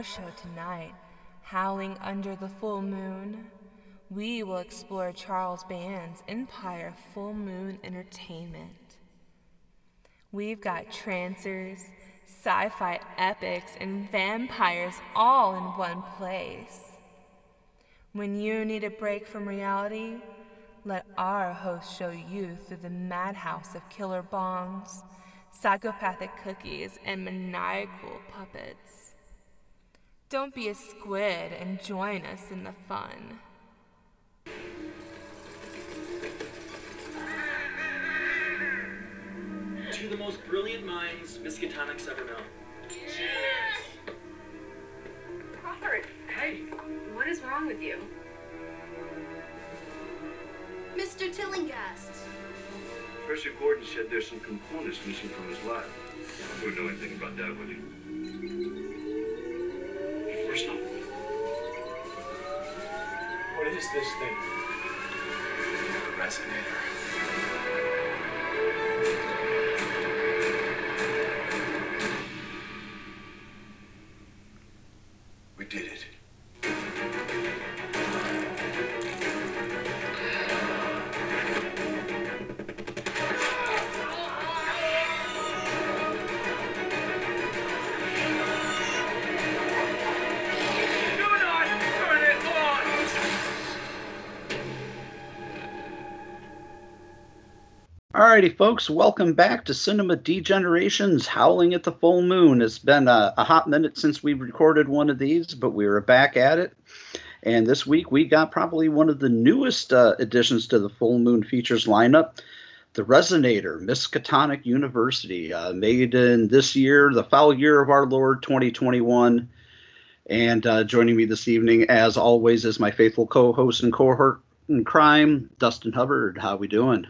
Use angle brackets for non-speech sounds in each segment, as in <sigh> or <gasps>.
our show tonight, Howling Under the Full Moon, we will explore Charles Band's Empire Full Moon Entertainment. We've got trancers, sci fi epics, and vampires all in one place. When you need a break from reality, let our host show you through the madhouse of killer bombs, psychopathic cookies, and maniacal puppets. Don't be a squid and join us in the fun. To the most brilliant minds Miskatonics ever known. Cheers! Crawford, Hey, what is wrong with you? Mr. Tillinghast. Professor Gordon said there's some components missing from his lab. You wouldn't know anything about that, would you? What is this thing? The resonator. we did it. Alrighty, folks, welcome back to Cinema Degenerations Howling at the Full Moon. It's been a, a hot minute since we recorded one of these, but we are back at it. And this week we got probably one of the newest uh, additions to the Full Moon Features lineup The Resonator, Miskatonic University, uh, made in this year, the foul year of our Lord 2021. And uh, joining me this evening, as always, is my faithful co host and cohort in crime, Dustin Hubbard. How we doing?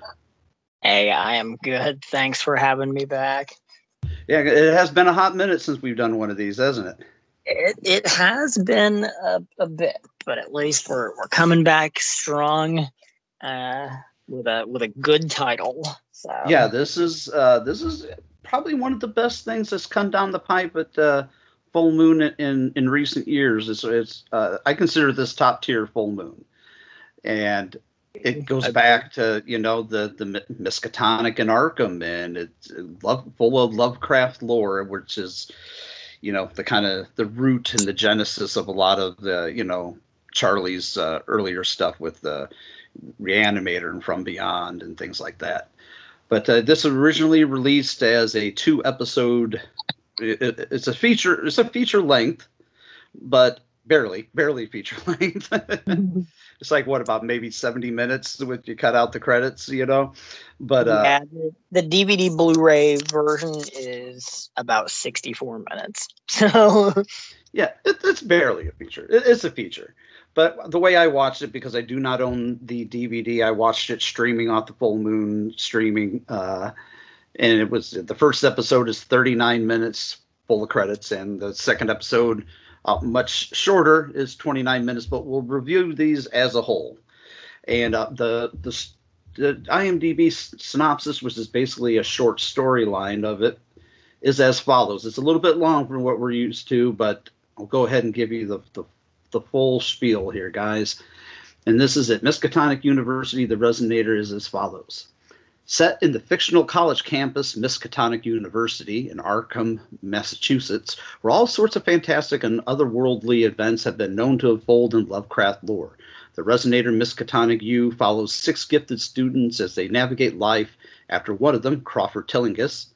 Hey, I am good. Thanks for having me back. Yeah, it has been a hot minute since we've done one of these, hasn't it? It it has been a, a bit, but at least we're we're coming back strong uh, with a with a good title. So Yeah, this is uh, this is probably one of the best things that's come down the pipe at uh, Full Moon in in recent years. It's it's uh, I consider this top tier Full Moon, and it goes back to you know the the Miskatonic and Arkham, and it's love full of Lovecraft lore, which is you know the kind of the root and the genesis of a lot of the you know Charlie's uh, earlier stuff with the Reanimator and From Beyond and things like that. But uh, this was originally released as a two episode. It, it- it's a feature. It's a feature length, but barely, barely feature <laughs> length. <laughs> it's like what about maybe seventy minutes with you cut out the credits, you know. But uh, yeah, the, the DVD Blu-ray version is about 64 minutes. <laughs> So Yeah, it, it's barely a feature. It, it's a feature. But the way I watched it, because I do not own the DVD, I watched it streaming off the Full Moon streaming. Uh, and it was the first episode is 39 minutes full of credits, and the second episode, uh, much shorter, is 29 minutes. But we'll review these as a whole. And uh, the, the the IMDb synopsis, which is basically a short storyline of it, is as follows. It's a little bit long from what we're used to, but I'll go ahead and give you the, the, the full spiel here, guys. And this is at Miskatonic University, the resonator is as follows. Set in the fictional college campus, Miskatonic University in Arkham, Massachusetts, where all sorts of fantastic and otherworldly events have been known to unfold in Lovecraft lore. The Resonator Miskatonic U follows six gifted students as they navigate life after one of them, Crawford Tillinghast,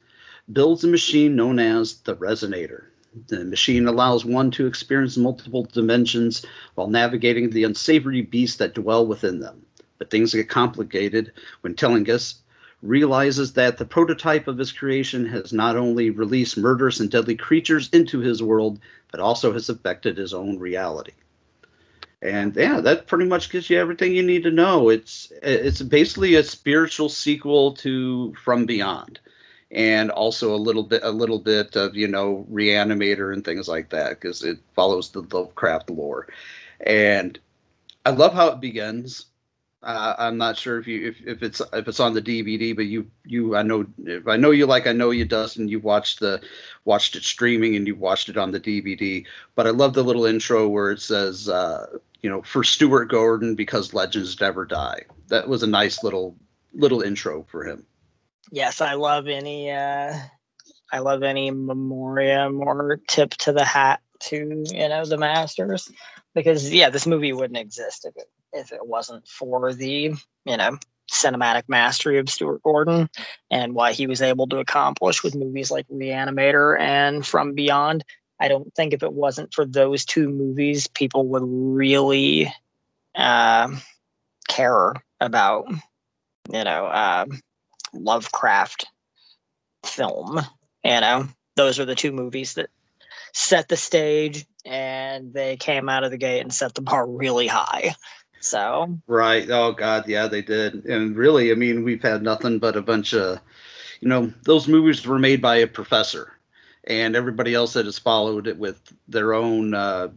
builds a machine known as the Resonator. The machine allows one to experience multiple dimensions while navigating the unsavory beasts that dwell within them. But things get complicated when Tillinghast realizes that the prototype of his creation has not only released murderous and deadly creatures into his world, but also has affected his own reality. And yeah, that pretty much gives you everything you need to know. It's it's basically a spiritual sequel to From Beyond, and also a little bit a little bit of you know Reanimator and things like that because it follows the Lovecraft lore. And I love how it begins uh, I'm not sure if you if, if it's if it's on the DVD, but you you I know I know you like I know you Dustin. You watched the watched it streaming and you watched it on the DVD. But I love the little intro where it says uh, you know for Stuart Gordon because legends never die. That was a nice little little intro for him. Yes, I love any uh, I love any memoriam or tip to the hat to you know the masters because yeah, this movie wouldn't exist if it if it wasn't for the you know cinematic mastery of Stuart Gordon and what he was able to accomplish with movies like Reanimator and From Beyond. I don't think if it wasn't for those two movies, people would really uh, care about you know uh, Lovecraft film. You know, those are the two movies that set the stage and they came out of the gate and set the bar really high. So right. Oh God, yeah, they did. And really, I mean, we've had nothing but a bunch of, you know, those movies were made by a professor, and everybody else that has followed it with their own, uh,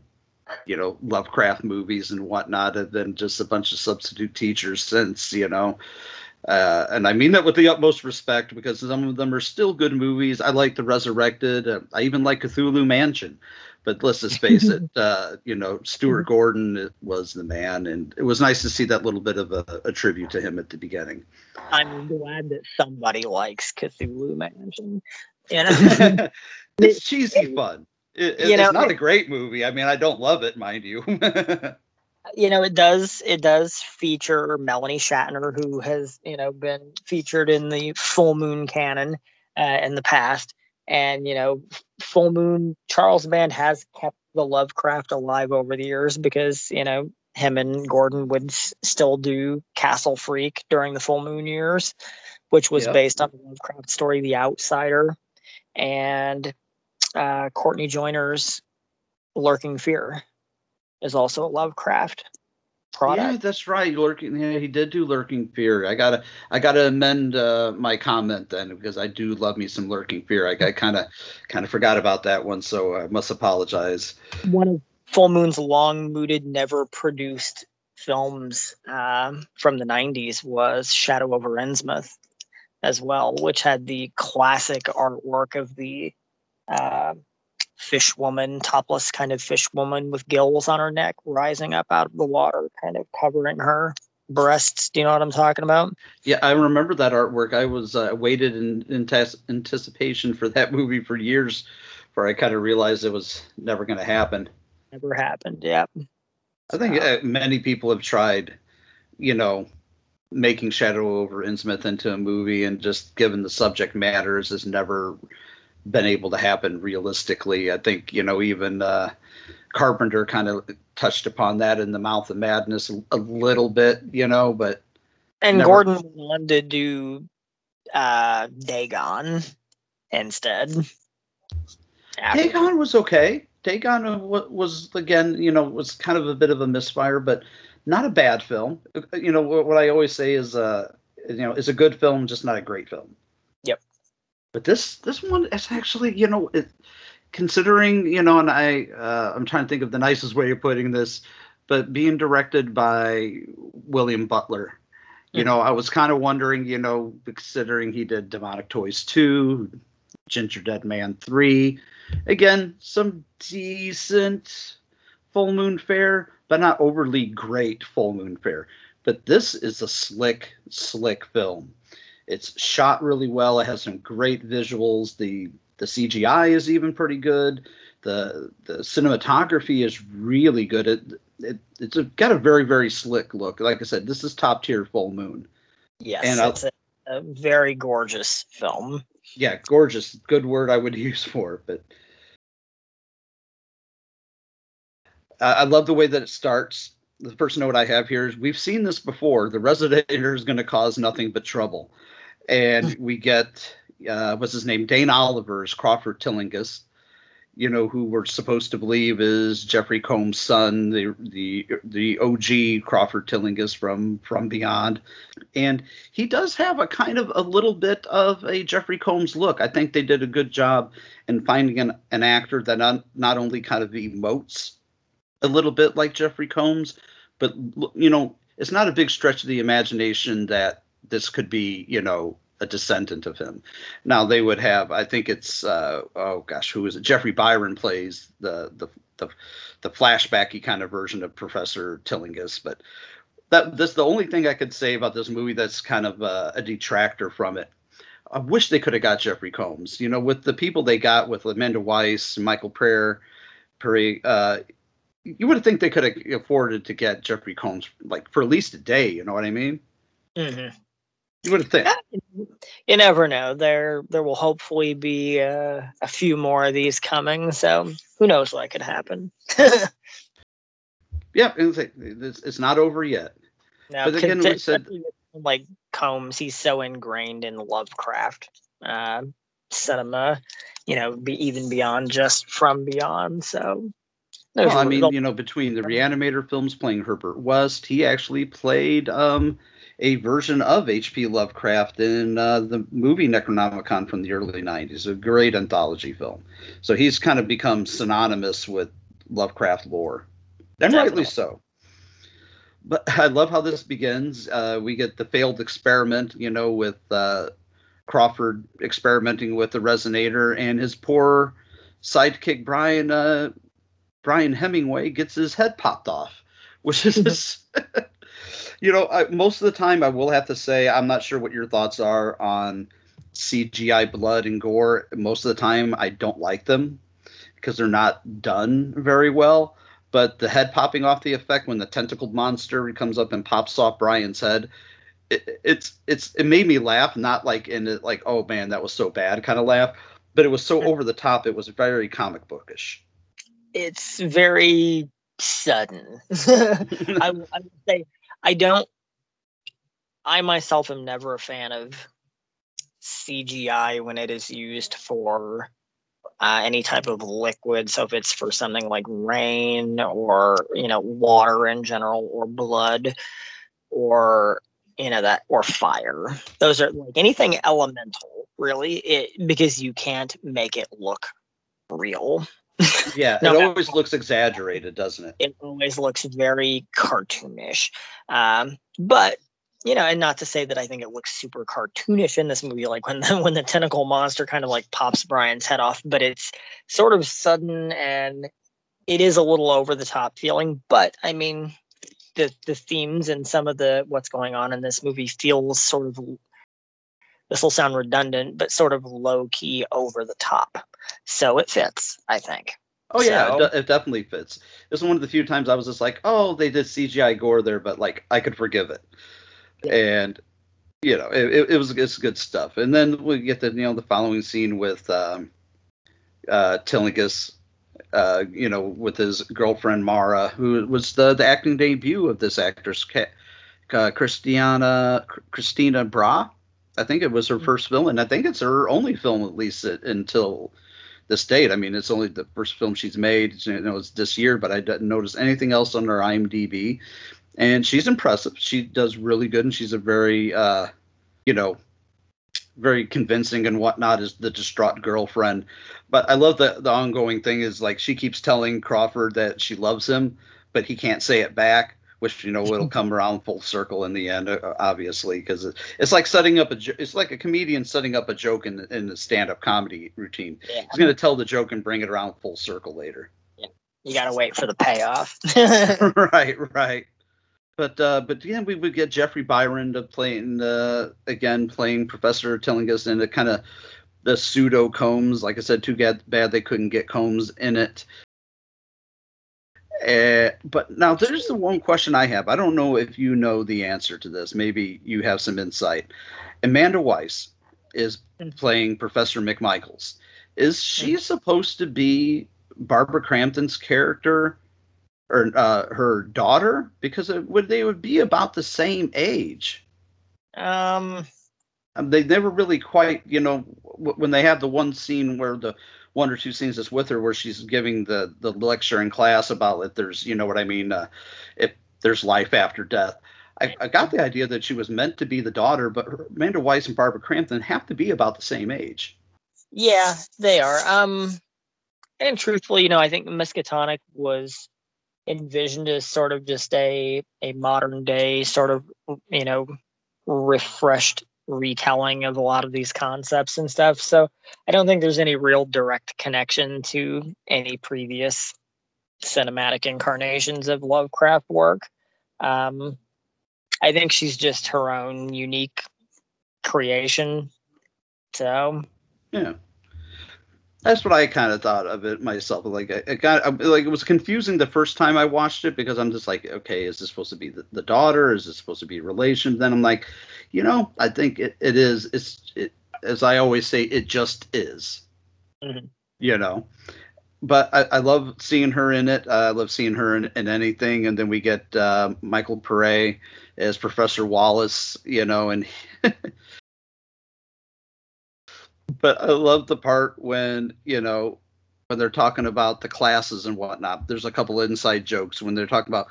you know, Lovecraft movies and whatnot have been just a bunch of substitute teachers since, you know. Uh, and I mean that with the utmost respect because some of them are still good movies. I like The Resurrected. Uh, I even like Cthulhu Mansion. But let's just face it, <laughs> uh, you know, Stuart. Gordon was the man, and it was nice to see that little bit of a, a tribute to him at the beginning. I'm glad that somebody likes Cthulhu Mansion. You know, <laughs> it's <laughs> cheesy fun. It, it, you know, it's not a great movie. I mean, I don't love it, mind you. you know, it does it does feature Melanie Shatner, who has you know been featured in the Full Moon canon uh, in the past and you know full moon charles band has kept the lovecraft alive over the years because you know him and gordon would s- still do castle freak during the full moon years which was yep. based on the lovecraft story the outsider and uh, courtney joyner's lurking fear is also a lovecraft product. Yeah, that's right. Lurking. Yeah, he did do Lurking Fear. I gotta, I gotta amend uh, my comment then because I do love me some Lurking Fear. I, I kind of, kind of forgot about that one, so I must apologize. One of Full Moon's long mooted, never produced films um, from the '90s was Shadow over Innsmouth, as well, which had the classic artwork of the. Uh, fish woman, topless kind of fish woman with gills on her neck rising up out of the water, kind of covering her breasts. Do you know what I'm talking about? Yeah, I remember that artwork. I was uh, waited in, in tes- anticipation for that movie for years, where I kind of realized it was never going to happen. Never happened. Yeah. I think uh, many people have tried, you know, making Shadow over Innsmouth into a movie, and just given the subject matters, has never been able to happen realistically. I think you know even uh, Carpenter kind of touched upon that in the Mouth of Madness a, a little bit, you know, but and never... Gordon wanted to do uh, Dagon instead. After. Dagon was okay. Dagon was again, you know, was kind of a bit of a misfire, but not a bad film. You know what I always say is, uh, you know, is a good film, just not a great film. But this this one is actually, you know, it, considering, you know, and I uh, I'm trying to think of the nicest way of putting this, but being directed by William Butler. You know, I was kind of wondering, you know, considering he did Demonic Toys 2, Gingerdead Man 3, again, some decent full moon fare, but not overly great full moon fare. But this is a slick, slick film It's shot really well. It has some great visuals. The the CGI is even pretty good. The the cinematography is really good. It, it it's a, got a very very slick look. Like I said, this is top tier Full Moon. Yes, And it's a, a very gorgeous film. Yeah, gorgeous. Good word I would <laughs> use for it, but I I love the way that it starts. The first note I have here is we've seen this before. The resident is going to cause nothing but trouble, and we get uh, what's his name, Dane Oliver's Crawford Tillinghast, you know, who we're supposed to believe is Jeffrey Combs' son, the the the OG Crawford Tillinghast from from Beyond, and he does have a kind of a little bit of a Jeffrey Combs look. I think they did a good job in finding an, an actor that not, not only kind of emotes a little bit like Jeffrey Combs, but you know, it's not a big stretch of the imagination that this could be, you know, a descendant of him. Now they would have, I think it's, uh, oh gosh, who is it? Jeffrey Byron plays the the the, the flashbacky kind of version of Professor Tillinghast, but that this the only thing I could say about this movie that's kind of uh, a detractor from it. I wish they could have got Jeffrey Combs. You know, with the people they got with Amanda Wyss, Michael Paré, Perry, uh, you would have think they could have afforded to get Jeffrey Combs like for at least a day. You know what I mean? Mm-hmm. You would think. You never know. There, there will hopefully be uh, a few more of these coming. So who knows what could happen? <laughs> Yeah, it's, it's, it's not over yet. Now, but again, we said like Combs, he's so ingrained in Lovecraft uh, cinema. You know, be even beyond just from beyond. So Well, I mean, you know, between the <laughs> Reanimator films playing Herbert West, he actually played um, a version of H.P. Lovecraft in uh, the movie Necronomicon from the early 90s, a great anthology film. So he's kind of become synonymous with Lovecraft lore, and rightly so. But <laughs> I love how this begins. Uh, we get the failed experiment, you know, with uh, Crawford experimenting with the resonator, and his poor sidekick Brian uh, Brian Hemingway gets his head popped off, which is <laughs> <laughs> you know, I, most of the time I will have to say I'm not sure what your thoughts are on CGI blood and gore. Most of the time I don't like them because they're not done very well. But the head popping off the effect when the tentacled monster comes up and pops off Brian's head, it, it's it's it made me laugh, not like in it like oh man that was so bad kind of laugh, but it was so over the top. It was very comic bookish. it's very sudden. <laughs> I, I would say I don't. I myself am never a fan of CGI when it is used for uh, any type of liquid. So if it's for something like rain or you know water in general or blood or you know that or fire, those are like anything elemental really. It because you can't make it look real. Yeah, No it matter always looks exaggerated, doesn't it? it always looks very cartoonish. Um, but you know, and not to say that I think it looks super cartoonish in this movie, like when the when the tentacle monster kind of like pops Brian's head off, but it's sort of sudden and it is a little over the top feeling. But I mean, the the themes and some of the what's going on in this movie feels sort of this will sound redundant, but sort of low key over the top. So it fits, I think. Oh yeah, So- it, de- it definitely fits. This is one of the few times I was just like, oh, they did CGI gore there, but like I could forgive it. And you know, it, it, it was it's good stuff. And then we get the you know the following scene with um, uh, Tillinghast, uh, you know, with his girlfriend Mara, who was the the acting debut of this actress, Ca- uh, Christiana Christina Bra. I think it was her first film, and I think it's her only film at least until this date. I mean, it's only the first film she's made. You know, it's this year, but I didn't notice anything else on her IMDb. And she's impressive. She does really good, and she's a very, uh, you know, very convincing and whatnot as the distraught girlfriend. But I love the the ongoing thing is like she keeps telling Crawford that she loves him, but he can't say it back. Which you know it'll come around full circle in the end, uh, obviously, because it's like setting up a. It's like a comedian setting up a joke in in the stand up comedy routine. Yeah. He's going to tell the joke and bring it around full circle later. You gotta wait for the payoff. <laughs> <laughs> right, right. but uh, but yeah, we would get Jeffrey Byron to playing uh, again playing Professor Tillinghast and it kind of the pseudo Combs. Like I said, too bad, bad they couldn't get Combs in it. Uh, but now there's the one question I have. I don't know if you know the answer to this. Maybe you have some insight. Amanda Wyss is playing Professor McMichaels. Is she supposed to be Barbara Crampton's character or uh, her daughter? Because it would they would be about the same age. Um, Um, they never really quite, you know, when they have the one scene where the one or two scenes that's with her where she's giving the the lecture in class about that there's, you know what I mean, uh, if there's life after death. I, I got the idea that she was meant to be the daughter, but her, Amanda Wyss and Barbara Crampton have to be about the same age. yeah, they are. Um, and truthfully, you know, I think Miskatonic was envisioned as sort of just a a modern day sort of you know refreshed retelling of a lot of these concepts and stuff. So I don't think there's any real direct connection to any previous cinematic incarnations of Lovecraft work. Um, I think she's just her own unique creation. So Yeah. That's what I kind of thought of it myself. Like, I, I got like it was confusing the first time I watched it because I'm just like, okay, is this supposed to be the, the daughter? Is this supposed to be relation? Then I'm like, you know, I think it, it is. It's it, as I always say, it just is. Mhm. You know, but I, I love seeing her in it. Uh, I love seeing her in, in anything. And then we get uh, Michael Paré as Professor Wallace. You know, and <laughs> but I love the part when you know when they're talking about the classes and whatnot. There's a couple of inside jokes when they're talking about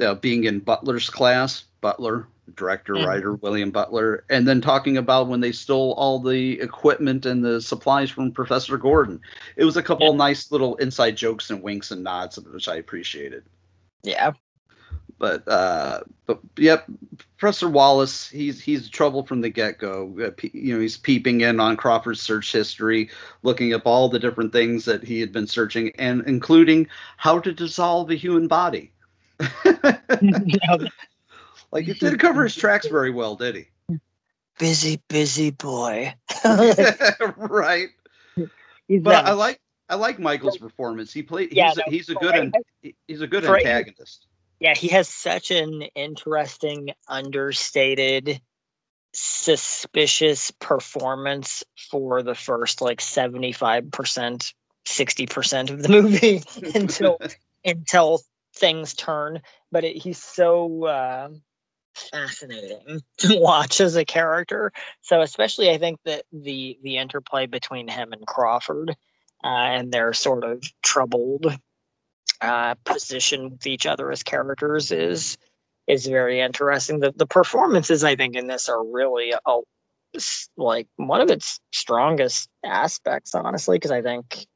uh, being in Butler's class, Butler, director, Mhm. writer William Butler, and then talking about when they stole all the equipment and the supplies from Professor Gordon. It was a couple of nice little inside jokes and winks and nods, which I appreciated yeah, but uh but yep professor wallace he's he's trouble from the get-go. Uh, pe- you know he's peeping in on crawford's search history looking up all the different things that he had been searching and including how to dissolve a human body. <laughs> <laughs> Like he didn't cover his tracks very well did he? Busy, busy boy. <laughs> right. He's but that- i like i like michael's performance. He played he's, Yeah, a, he's a good right- an, he's a good for right- antagonist Yeah, he has such an interesting, understated, suspicious performance for the first like 75%, 60% of the movie <laughs> until <laughs> until things turn. But it, he's so uh, fascinating <laughs> to watch as a character. So especially I think that the the interplay between him and Crawford uh, and their sort of troubled uh, position with each other as characters is is very interesting. The the performances I think in this are really a, like one of its strongest aspects, honestly, because I think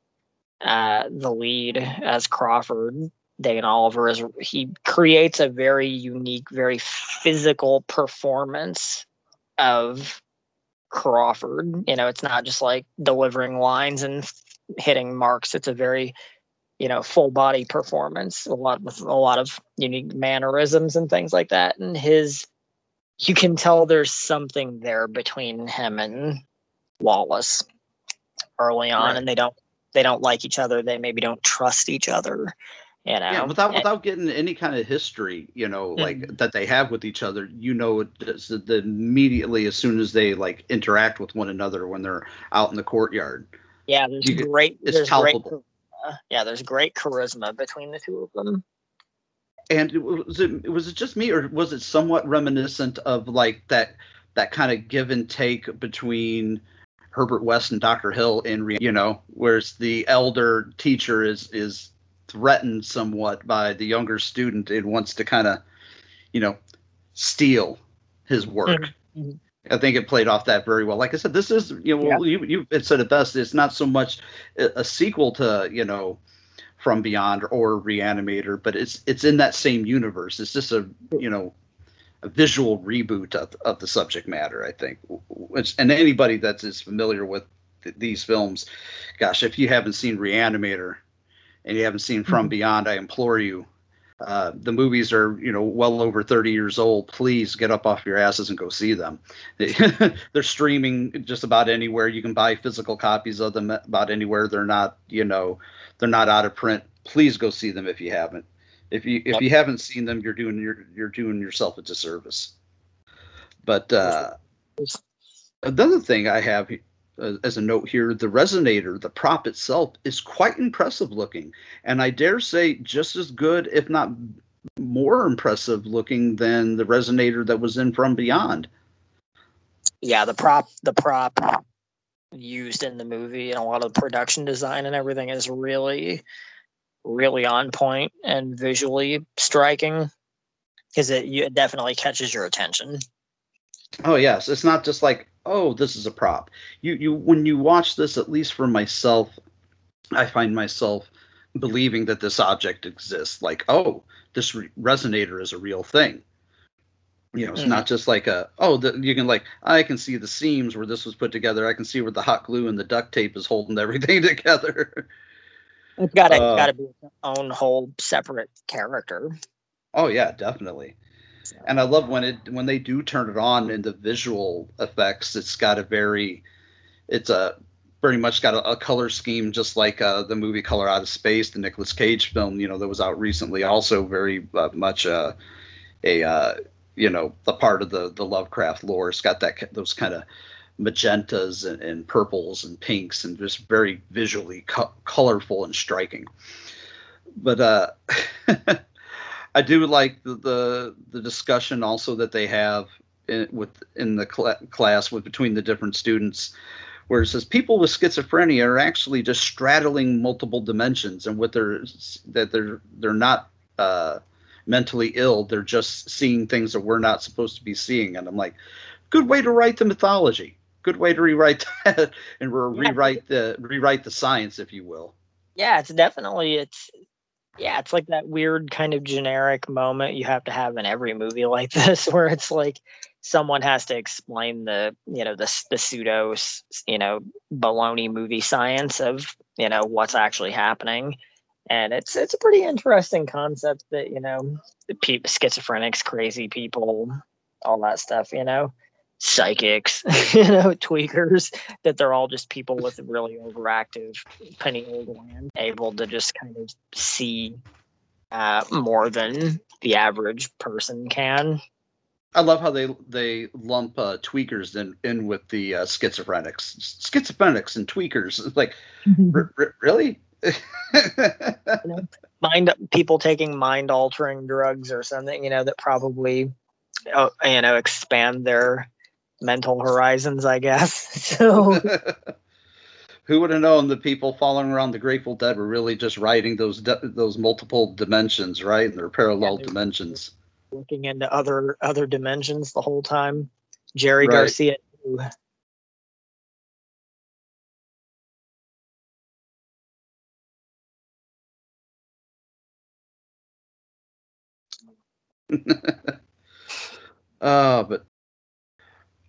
uh, the lead as Crawford, Dane Oliver, is he creates a very unique, very physical performance of Crawford. You know, it's not just like delivering lines and hitting marks. It's a very you know full body performance a lot with a lot of unique mannerisms and things like that and his you can tell there's something there between him and wallace early on Right. and they don't they don't like each other they maybe don't trust each other you know yeah without And- without getting any kind of history you know hmm. like that they have with each other you know it does the, the immediately as soon as they like interact with one another when they're out in the courtyard yeah there's you great it's there's palpable. charisma. Yeah there's great charisma between the two of them and it was it was it just me or was it somewhat reminiscent of like that that kind of give and take between Herbert West and Dr. Hill in you know whereas the elder teacher is is threatened somewhat by the younger student and wants to kind of you know steal his work Mhm. I think it played off that very well. Like I said, this is you know you you it said it best. It's not so much a, a sequel to you know from Beyond or Reanimator, but it's it's in that same universe. It's just a you know a visual reboot of, of the subject matter. I think, which and anybody that is familiar with th- these films, gosh, if you haven't seen Reanimator and you haven't seen From mm-hmm. Beyond, I implore you Uh, the movies are, you know, well over 30 years old. Please get up off your asses and go see them. <laughs> They're streaming just about anywhere. You can buy physical copies of them about anywhere. They're not, you know, they're not out of print. Please go see them if you haven't. If you if you haven't seen them, you're doing your you're doing yourself a disservice. But uh, another thing I have uh, as a note here, the resonator, the prop itself, is quite impressive looking, and I dare say just as good, if not more impressive looking than the resonator that was in From Beyond. Yeah, the prop, the prop used in the movie and a lot of the production design and everything is really, really on point and visually striking because it, it definitely catches your attention. Oh yes, it's not just like oh this is a prop. You you when you watch this, at least for myself, I find myself believing that this object exists. Like oh this re- resonator is a real thing. You know, it's mm. not just like a oh the, you can like I can see the seams where this was put together. I can see where the hot glue and the duct tape is holding <laughs> everything together. It's got to uh, got to be its own whole separate character. Oh yeah, definitely and I love when it when they do turn it on in the visual effects. It's got a very, it's a very much got a, a color scheme just like uh, the movie Color Out of Space, the Nicolas Cage film, you know, that was out recently. Also very uh, much uh, a uh, you know the part of the the Lovecraft lore. It's got that those kind of magentas and, and, purples and pinks and just very visually co- colorful and striking. But uh <laughs> I do like the, the, the discussion also that they have in, with in the cl- class with between the different students, where it says people with schizophrenia are actually just straddling multiple dimensions, and what they're that they're they're not uh, mentally ill, they're just seeing things that we're not supposed to be seeing. And I'm like, good way to write the mythology. Good way to rewrite <laughs> that and yeah. rewrite the rewrite the science, if you will. Yeah, it's definitely it's yeah, it's like that weird kind of generic moment you have to have in every movie like <laughs> this, where it's like someone has to explain the you know the the pseudo you know baloney movie science of you know what's actually happening, and it's it's a pretty interesting concept that you know people, schizophrenics, crazy people, all that stuff, you know psychics, <laughs> you know, tweakers, that they're all just people with really overactive pineal gland, able to just kind of see uh, more than the average person can. I love how they they lump uh, tweakers in in with the uh, schizophrenics, schizophrenics and tweakers. It's <laughs> Like, r- r- really? you know, mind people taking mind altering drugs or something, you know, that probably uh, you know expand their mental horizons, I guess. <laughs> So <laughs> who would have known the people following around the Grateful Dead were really just writing those those multiple dimensions, right? And their parallel yeah, dimensions. Looking into other other dimensions the whole time. Jerry right. Garcia. uh, <laughs> but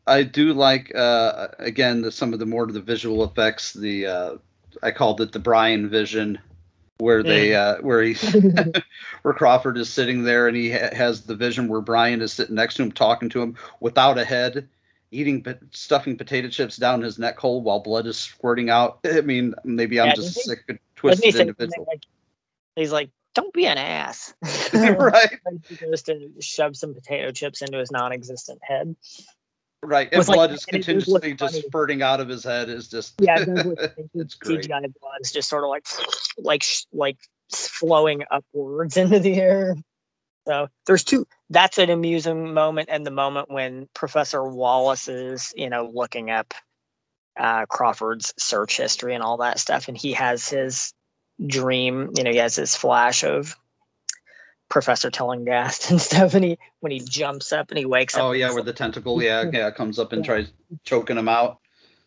I do like uh, again the, some of the more of the visual effects. The uh, I called it the Brian vision, where they mm. uh, where he <laughs> where Crawford is sitting there and he ha- has the vision where Brian is sitting next to him talking to him without a head, eating stuffing potato chips down his neck hole while blood is squirting out. <laughs> I mean, maybe I'm yeah, just a sick, twisted individual. Like, he's like, "Don't be an ass." <laughs> right. he goes to shove some potato chips into his non-existent head. Right, and blood like, is continuously just funny. spurting out of his head. Is just yeah, <laughs> it's great. CGI blood's just sort of like <sniffs> like like flowing upwards <laughs> into the air. So there's two. That's an amusing moment, and the moment when Professor Wallace is you know looking up uh, Crawford's search history and all that stuff, and he has his dream. You know, he has his flash of Professor Tillinghast <laughs> and stuff, and he when he jumps up and he wakes up. Oh yeah, where the tentacle yeah <laughs> yeah comes up and yeah. tries choking him out.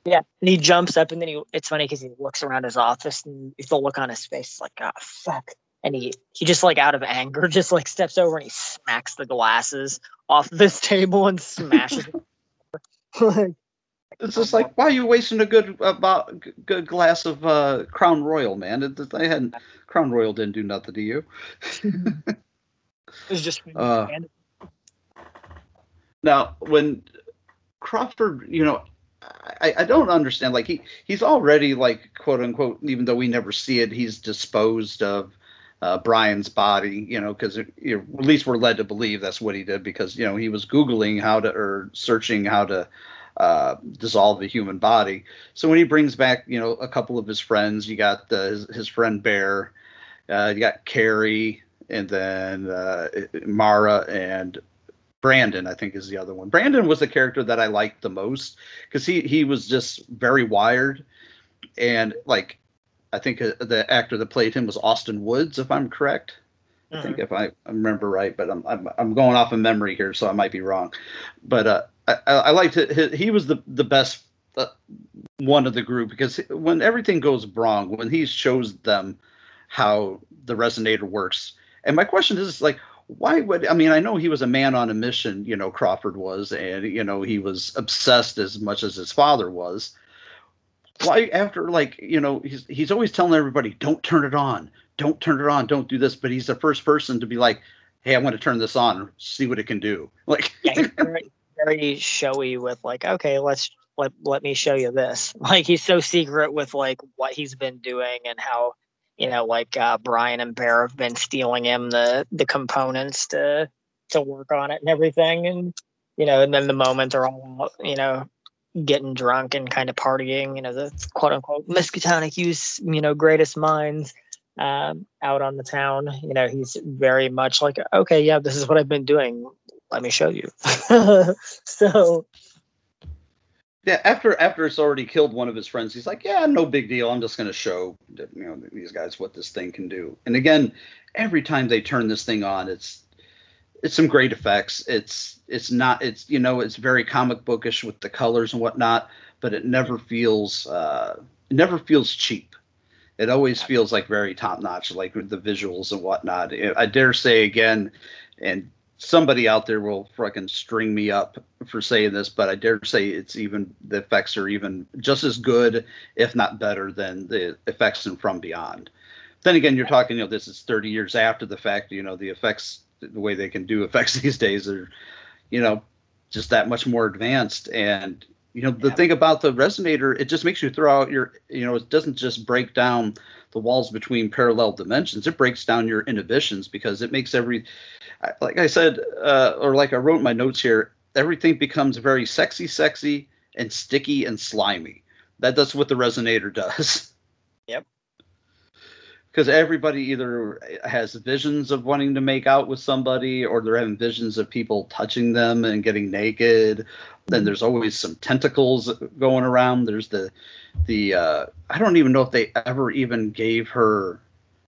Yeah, and he jumps up and then he. It's funny because he looks around his office and the look on his face like oh fuck, and he he just like out of anger <laughs> just like steps over and he smacks the glasses off this table and smashes. it. It's just oh like, why are you wasting a good uh, about good glass of uh, Crown Royal, man? It, I hadn't Crown Royal didn't do nothing to you. Mm-hmm. It was just Uh, Now, when Crawford, you know, I, I don't understand. Like he he's already like quote unquote, even though we never see it, he's disposed of uh, Brian's body. You know, because at least we're led to believe that's what he did because you know he was googling how to or searching how to uh, dissolve the human body. So when he brings back, you know, a couple of his friends, you got the, his, his friend Bear, uh, you got Carrie, and then uh, Mara and Brandon, I think is the other one. Brandon was the character that I liked the most because he he was just very wired, and like I think uh, the actor that played him was Austin Woods, if I'm correct. I think if I, I remember right, but I'm, I'm I'm going off of memory here, so I might be wrong. But uh, I, I liked it. He, he was the the best uh, one of the group because when everything goes wrong, when he shows them how the resonator works, and my question is like, why would I mean I know he was a man on a mission, you know, Crawford was, and you know he was obsessed as much as his father was. Why after like you know he's he's always telling everybody don't turn it on, don't turn it on, don't do this, but he's the first person to be like, hey, I want to turn this on, see what it can do. <laughs> Like yeah, very, very showy with like, okay, let's let let me show you this. <laughs> Like he's so secret with like what he's been doing and how you know like uh, Brian and Bear have been stealing him the the components to to work on it and everything, and you know, and then the moment they're all you know getting drunk and kind of partying, you know, the quote unquote Miskatonic U's, you know, greatest minds um, out on the town. You know, he's very much like, okay, yeah, this is what I've been doing. Let me show you. <laughs> so yeah, after after it's already killed one of his friends, he's like, yeah, no big deal. I'm just going to show you know these guys what this thing can do. And again, every time they turn this thing on, it's it's some great effects. It's it's not it's you know it's very comic bookish with the colors and whatnot, but it never feels uh, it never feels cheap. It always feels like very top notch, like with the visuals and whatnot. I dare say again, and somebody out there will fucking string me up for saying this, but I dare say it's even the effects are even just as good, if not better, than the effects in From Beyond. Then again, you're talking, you know, this is 30 years after the fact. You know, the effects, the way they can do effects <laughs> these days are, you know, just that much more advanced. And you know, the yeah. thing about the resonator, it just makes you throw out your, you know, it doesn't just break down the walls between parallel dimensions. It breaks down your inhibitions because it makes every, like I said, uh, or like I wrote in my notes here, everything becomes very sexy, sexy, and sticky and slimy. That that's what the resonator <laughs> does. Yep. Because everybody either has visions of wanting to make out with somebody, or they're having visions of people touching them and getting naked. Then there's always some tentacles going around. There's the the uh, I don't even know if they ever even gave her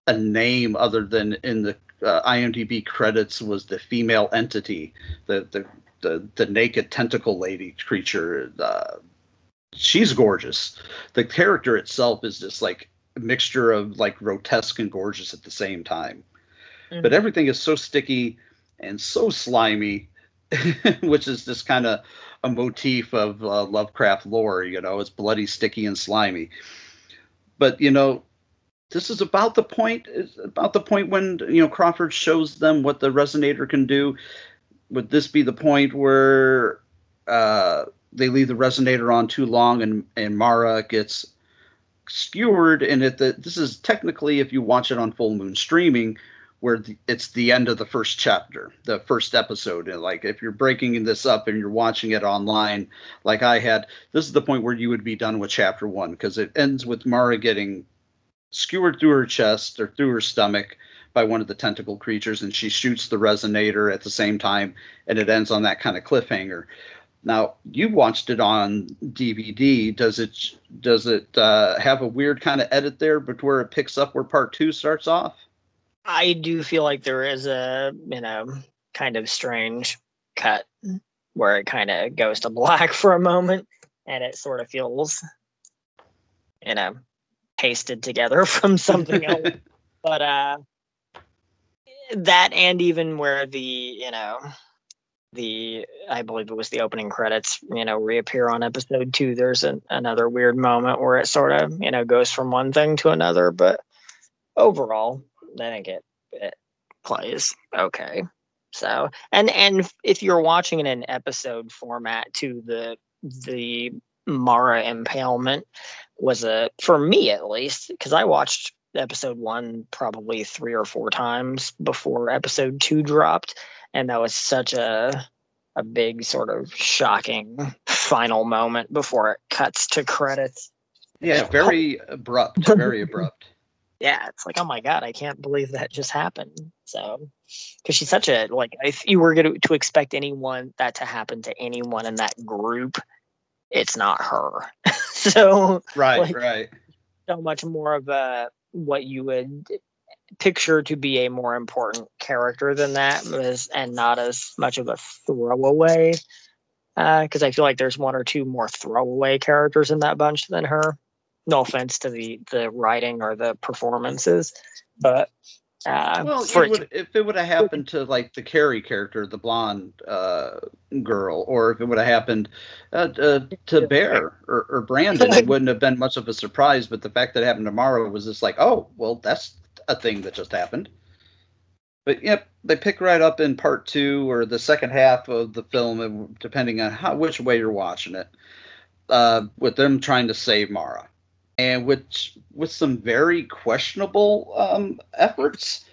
a name other than in the uh, IMDb credits was the female entity, the the the, the naked tentacle lady creature. Uh, she's gorgeous. The character itself is just like mixture of like grotesque and gorgeous at the same time. Mm-hmm. But everything is so sticky and so slimy, <laughs> which is just kind of a motif of uh, Lovecraft lore. You know, it's bloody, sticky, and slimy. But you know, this is about the point. About the point when you know Crawford shows them what the resonator can do. Would this be the point where uh, they leave the resonator on too long and and Mara gets skewered? And it the, this is technically, if you watch it on Full Moon streaming, where it's the end of the first chapter, the first episode. And like if you're breaking this up and you're watching it online, like I had, this is the point where you would be done with chapter one because it ends with Mara getting skewered through her chest or through her stomach by one of the tentacle creatures, and she shoots the resonator at the same time, and it ends on that kind of cliffhanger. Now you watched it on DVD. Does it does it uh, have a weird kind of edit there, but where it picks up where part two starts off? I do feel like there is a you know kind of strange cut where it kind of goes to <laughs> black for a moment, and it sort of feels you know pasted together <laughs> from something else. <laughs> But uh, that and even where the you know the I believe it was the opening credits, you know, reappear on episode two. There's an, another weird moment where it sort of you know goes from one thing to another, but overall, I think it it plays okay. So and and if you're watching in an episode format to the the Mara impalement was a for me at least because I watched episode one probably three or four times before episode two dropped, and that was such a a big sort of shocking final moment before it cuts to credits. Yeah, very abrupt, <laughs> very abrupt. Yeah, it's like, oh my god, I can't believe that just happened. So, because she's such a like, if you were going to expect anyone that to happen to anyone in that group, it's not her. <laughs> so, right, like, right. So much more of a what you would picture to be a more important character than that was, and not as much of a throwaway. Because uh, I feel like there's one or two more throwaway characters in that bunch than her. No offense to the the writing or the performances, but uh, well, it would, if it would have happened to like the Carrie character, the blonde uh, girl, or if it would have happened uh, uh to Bear or, or Brandon, it <laughs> wouldn't have been much of a surprise. But the fact that it happened to Mara was just like, oh, well, that's a thing that just happened. But yep, they pick right up in part two or the second half of the film, depending on how which way you're watching it, uh, with them trying to save Mara. And which with some very questionable um, efforts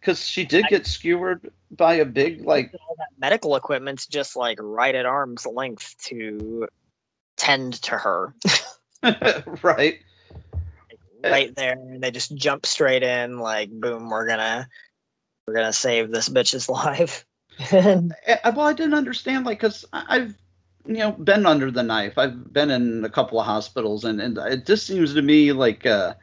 because she did get skewered by a big like medical equipment's just like right at arm's length to tend to her. <laughs> Right right there and they just jump straight in like boom we're gonna we're gonna save this bitch's <laughs> life well i didn't understand like because i've you know been under the knife. I've been in a couple of hospitals, and and it just seems to me like uh,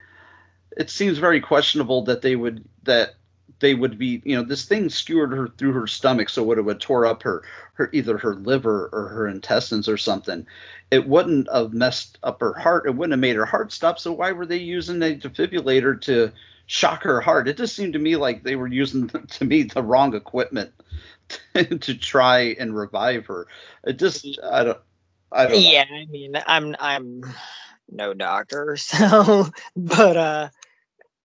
it seems very questionable that they would that they would be you know this thing skewered her through her stomach, so it would have tore up her her either her liver or her intestines or something. It wouldn't have messed up her heart. It wouldn't have made her heart stop. So why were they using a defibrillator to shock her heart? It just seemed to me like they were using <laughs> to me the wrong equipment <laughs> to try and revive her. It just I don't I don't Yeah, know. I mean I'm I'm no doctor, <laughs> so but uh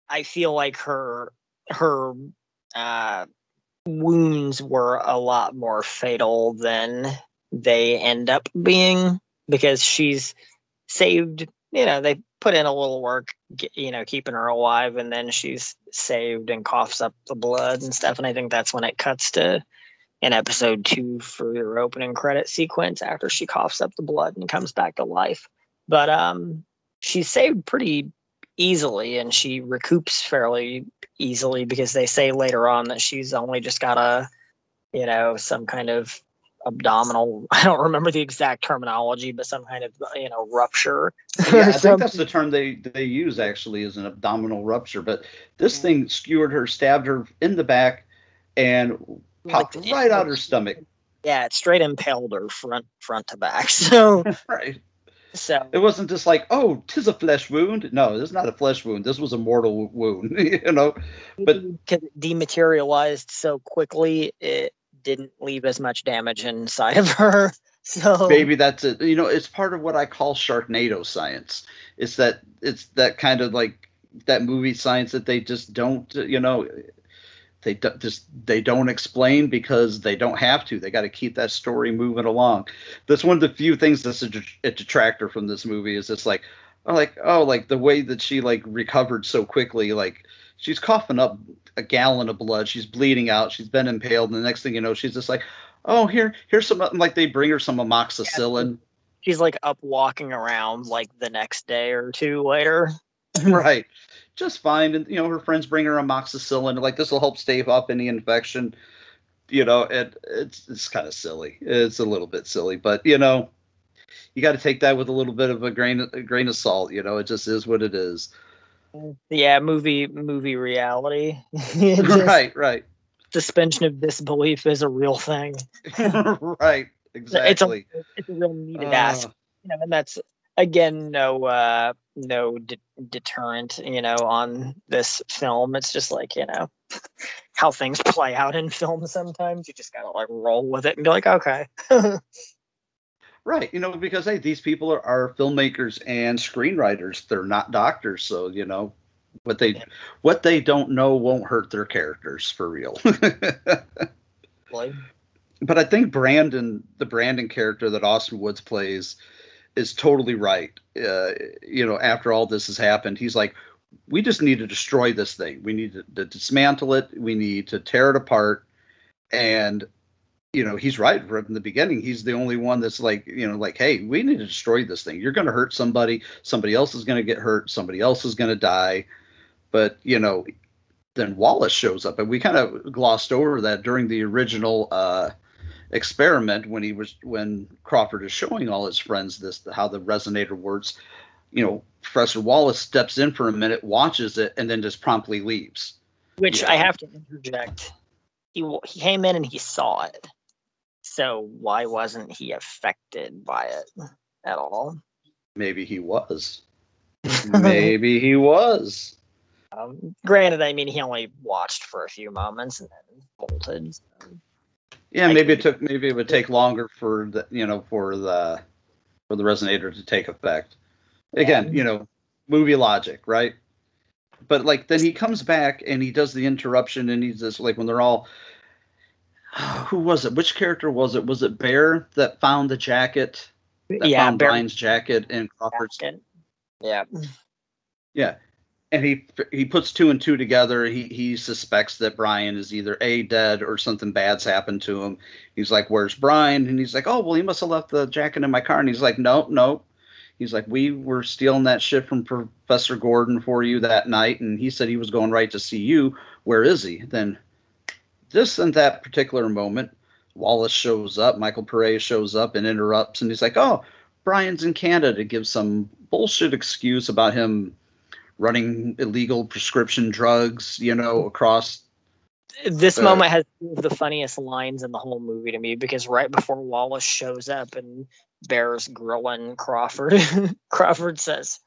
I feel like her her uh wounds were a lot more fatal than they end up being because she's saved you know they put in a little work you know keeping her alive and then she's saved and coughs up the blood and stuff and i think that's when it cuts to in episode two for your opening credit sequence after she coughs up the blood and comes back to life. But um, she's saved pretty easily and she recoups fairly easily because they say later on that she's only just got a, you know, some kind of abdominal <laughs> i don't remember the exact terminology but some kind of you know rupture <laughs> yeah i think that's the term they they use actually is an abdominal rupture but this mm. thing skewered her stabbed her in the back and popped like, right out her stomach. Yeah, it straight impaled her front front to back. <laughs> So right. So it wasn't just like, oh, tis a flesh wound. No, this is not a flesh wound. This was a mortal wound, you know. But because it dematerialized so quickly, it didn't leave as much damage inside of her. <laughs> So maybe that's it. You know, it's part of what I call Sharknado science. It's that it's that kind of like that movie science that they just don't, you know, they just they don't explain because they don't have to. They got to keep that story moving along. That's one of the few things that's a, a detractor from this movie. Is it's like, oh, like oh, like the way that she like recovered so quickly. Like she's coughing up a gallon of blood. She's bleeding out. She's been impaled. And the next thing you know, she's just like, oh, here, here's some. Like they bring her some amoxicillin. She's like up walking around like the next day or two later. <laughs> right just fine. And you know, her friends bring her amoxicillin. Like this will help stave off any infection. You know, it it's it's kind of silly. It's a little bit silly, but you know, you got to take that with a little bit of a grain a grain of salt. You know, it just is what it is. Yeah, movie movie reality. <laughs> right, right. Suspension of disbelief is a real thing. <laughs> right, exactly. It's a it's a real needed uh, ask You know, and that's again no uh no de- deterrent you know on this film it's just like you know <laughs> how things play out in film sometimes you just gotta like roll with it and be like okay right you know because hey these people are, are filmmakers and screenwriters they're not doctors so you know what they what they don't know won't hurt their characters for real. <laughs> but I think Brandon, the Brandon character that Austin Woods plays, is totally right. Uh, you know, after all this has happened, he's like, we just need to destroy this thing. We need to, to dismantle it. We need to tear it apart. And you know, he's right from the beginning. He's the only one that's like, you know, like, hey, we need to destroy this thing. You're going to hurt somebody. Somebody else is going to get hurt. Somebody else is going to die. But you know, then Wallace shows up, and we kind of glossed over that during the original uh, experiment when he was when Crawford is showing all his friends this how the resonator works. You know, Professor Wallace steps in for a minute, watches it, and then just promptly leaves. Which I have to interject. He he came in and he saw it. So why wasn't he affected by it at all? Maybe he was. <laughs> Maybe he was. Um, granted, I mean he only watched for a few moments and then bolted. So. Yeah, maybe it took maybe it would take longer for the you know for the for the resonator to take effect. Again, yeah. you know, movie logic, right? But like then he comes back and he does the interruption and he's just like when they're all <sighs> who was it? Which character was it? Was it Bear that found the jacket? That yeah, found Bear. Brian's jacket in Crawford's. Yeah. Yeah and he he puts two and two together. He he suspects that Brian is either a dead or something bad's happened to him. He's like, "Where's Brian?" And he's like, "Oh, well, he must have left the jacket in my car." And he's like, "No, no." He's like, "We were stealing that shit from Professor Gordon for you that night, and he said he was going right to see you. Where is he?" Then, just in that particular moment, Wallace shows up. Michael Paré shows up and interrupts, and he's like, "Oh, Brian's in Canada." Gives some bullshit excuse about him running illegal prescription drugs, you know, across. This uh, moment has the funniest lines in the whole movie to me because right before Wallace shows up and Bear's grilling Crawford, <laughs> Crawford says,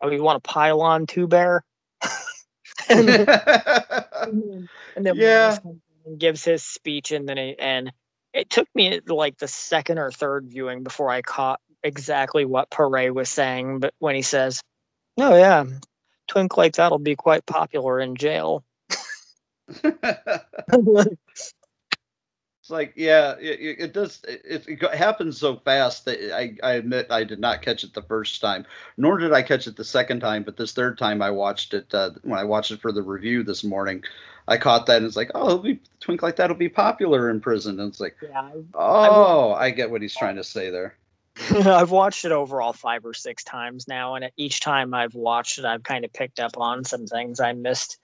"Oh, you want to pile on too, Bear?" <laughs> and, then, <laughs> and then yeah. Gives his speech, and then it, and it took me like the second or third viewing before I caught exactly what Paré was saying. But when he says, "Oh yeah, twink like that'll be quite popular in jail. <laughs> it's like, yeah, it, it does. It, it, happens so fast that I, I admit I did not catch it the first time, nor did I catch it the second time. But this third time I watched it, uh, when I watched it for the review this morning, I caught that and it's like, oh, it'll be twink like that'll be popular in prison. And it's like, yeah, oh, I, I get what he's trying to say there. <laughs> I've watched it overall five or six times now, and each time I've watched it, I've kind of picked up on some things I missed,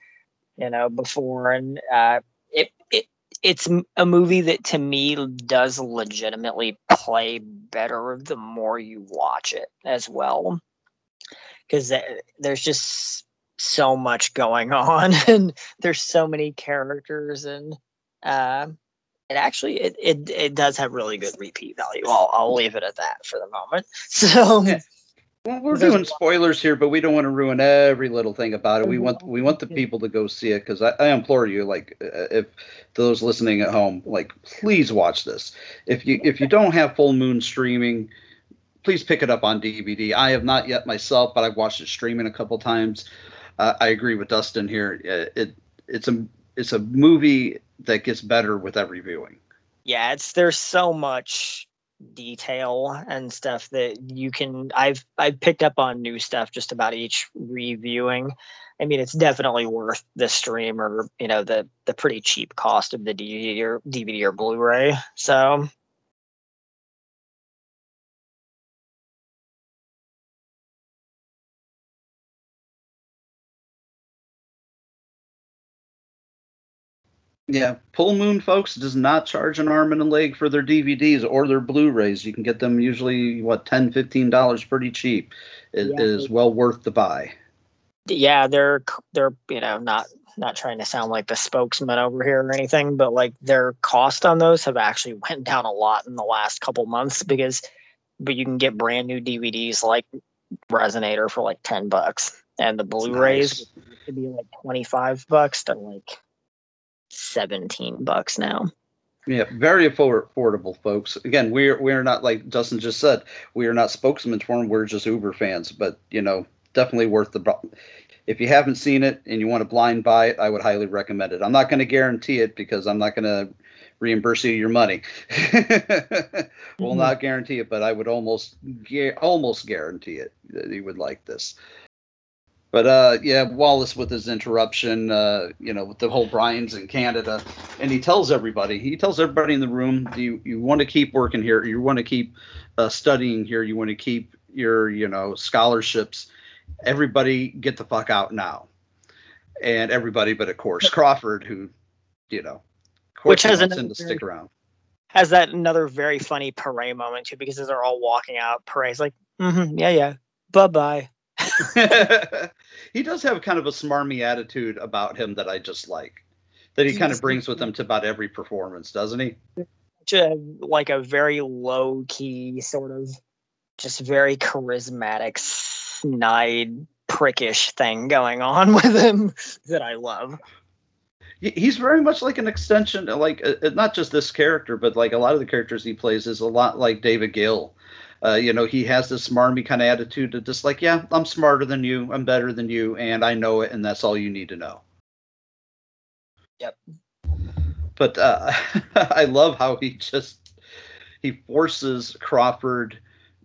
you know, before. And uh, it it it's a movie that to me does legitimately play better the more you watch it as well, because there's just so much going <laughs> on, and there's so many characters, and uh, it actually it, it it does have really good repeat value. I'll I'll leave it at that for the moment. <laughs> So yeah. well, we're doing spoilers here, but we don't want to ruin every little thing about it. We want we want the people to go see it because I, I implore you, like uh, if those listening at home, like please watch this. If you if you don't have Full Moon streaming, please pick it up on DVD. I have not yet myself, but I've watched it streaming a couple times. Uh, I agree with Dustin here. It, uh, it it's a it's a movie that gets better with every viewing. Yeah, it's there's so much detail and stuff that you can I've I've picked up on new stuff just about each reviewing. I mean, it's definitely worth the stream or you know the the pretty cheap cost of the DVD or DVD or Blu-ray. So Yeah, Full Moon folks does not charge an arm and a leg for their DVDs or their Blu-rays. You can get them usually what 10 15 dollars pretty cheap. It yeah. is well worth the buy. Yeah, they're they're you know not not trying to sound like the spokesman over here or anything, but like their cost on those have actually went down a lot in the last couple months because but you can get brand new DVDs like Resonator for like 10 bucks and the Blu-rays nice. could be like 25 bucks to like 17 bucks now. Yeah, very affordable, folks. Again, we're we're not like Dustin just said, we are not spokesmen for them. We're just Uber fans, but you know, definitely worth the. if you haven't seen it and you want to blind buy it, I would highly recommend it. I'm not going to guarantee it because I'm not going to reimburse you your money. <laughs> we'll Mhm. not guarantee it, but I would almost almost guarantee it that you would like this. But uh, yeah, Wallace with his interruption, uh, you know, with the whole Brian's in Canada, and he tells everybody, he tells everybody in the room, do you, you want to keep working here? You want to keep uh, studying here? You want to keep your, you know, scholarships? Everybody get the fuck out now. And everybody, but of course Crawford, who, you know, Which has another him to stick around. Has that another very funny Paré moment too, because as they're all walking out, Paré's like, mm-hmm, yeah, yeah, bye bye. <laughs> he does have kind of a smarmy attitude about him that I just like. That he kind of brings with him to about every performance, doesn't he? Like a very low key sort of, just very charismatic, snide, prickish thing going on <laughs> with him that I love. He's very much like an extension, like uh, uh, not just this character, but like a lot of the characters he plays is a lot like David Gill. Uh, you know, he has this smarmy kind of attitude to just like, yeah, I'm smarter than you, I'm better than you, and I know it, and that's all you need to know. Yep. But uh, <laughs> I love how he just he forces Crawford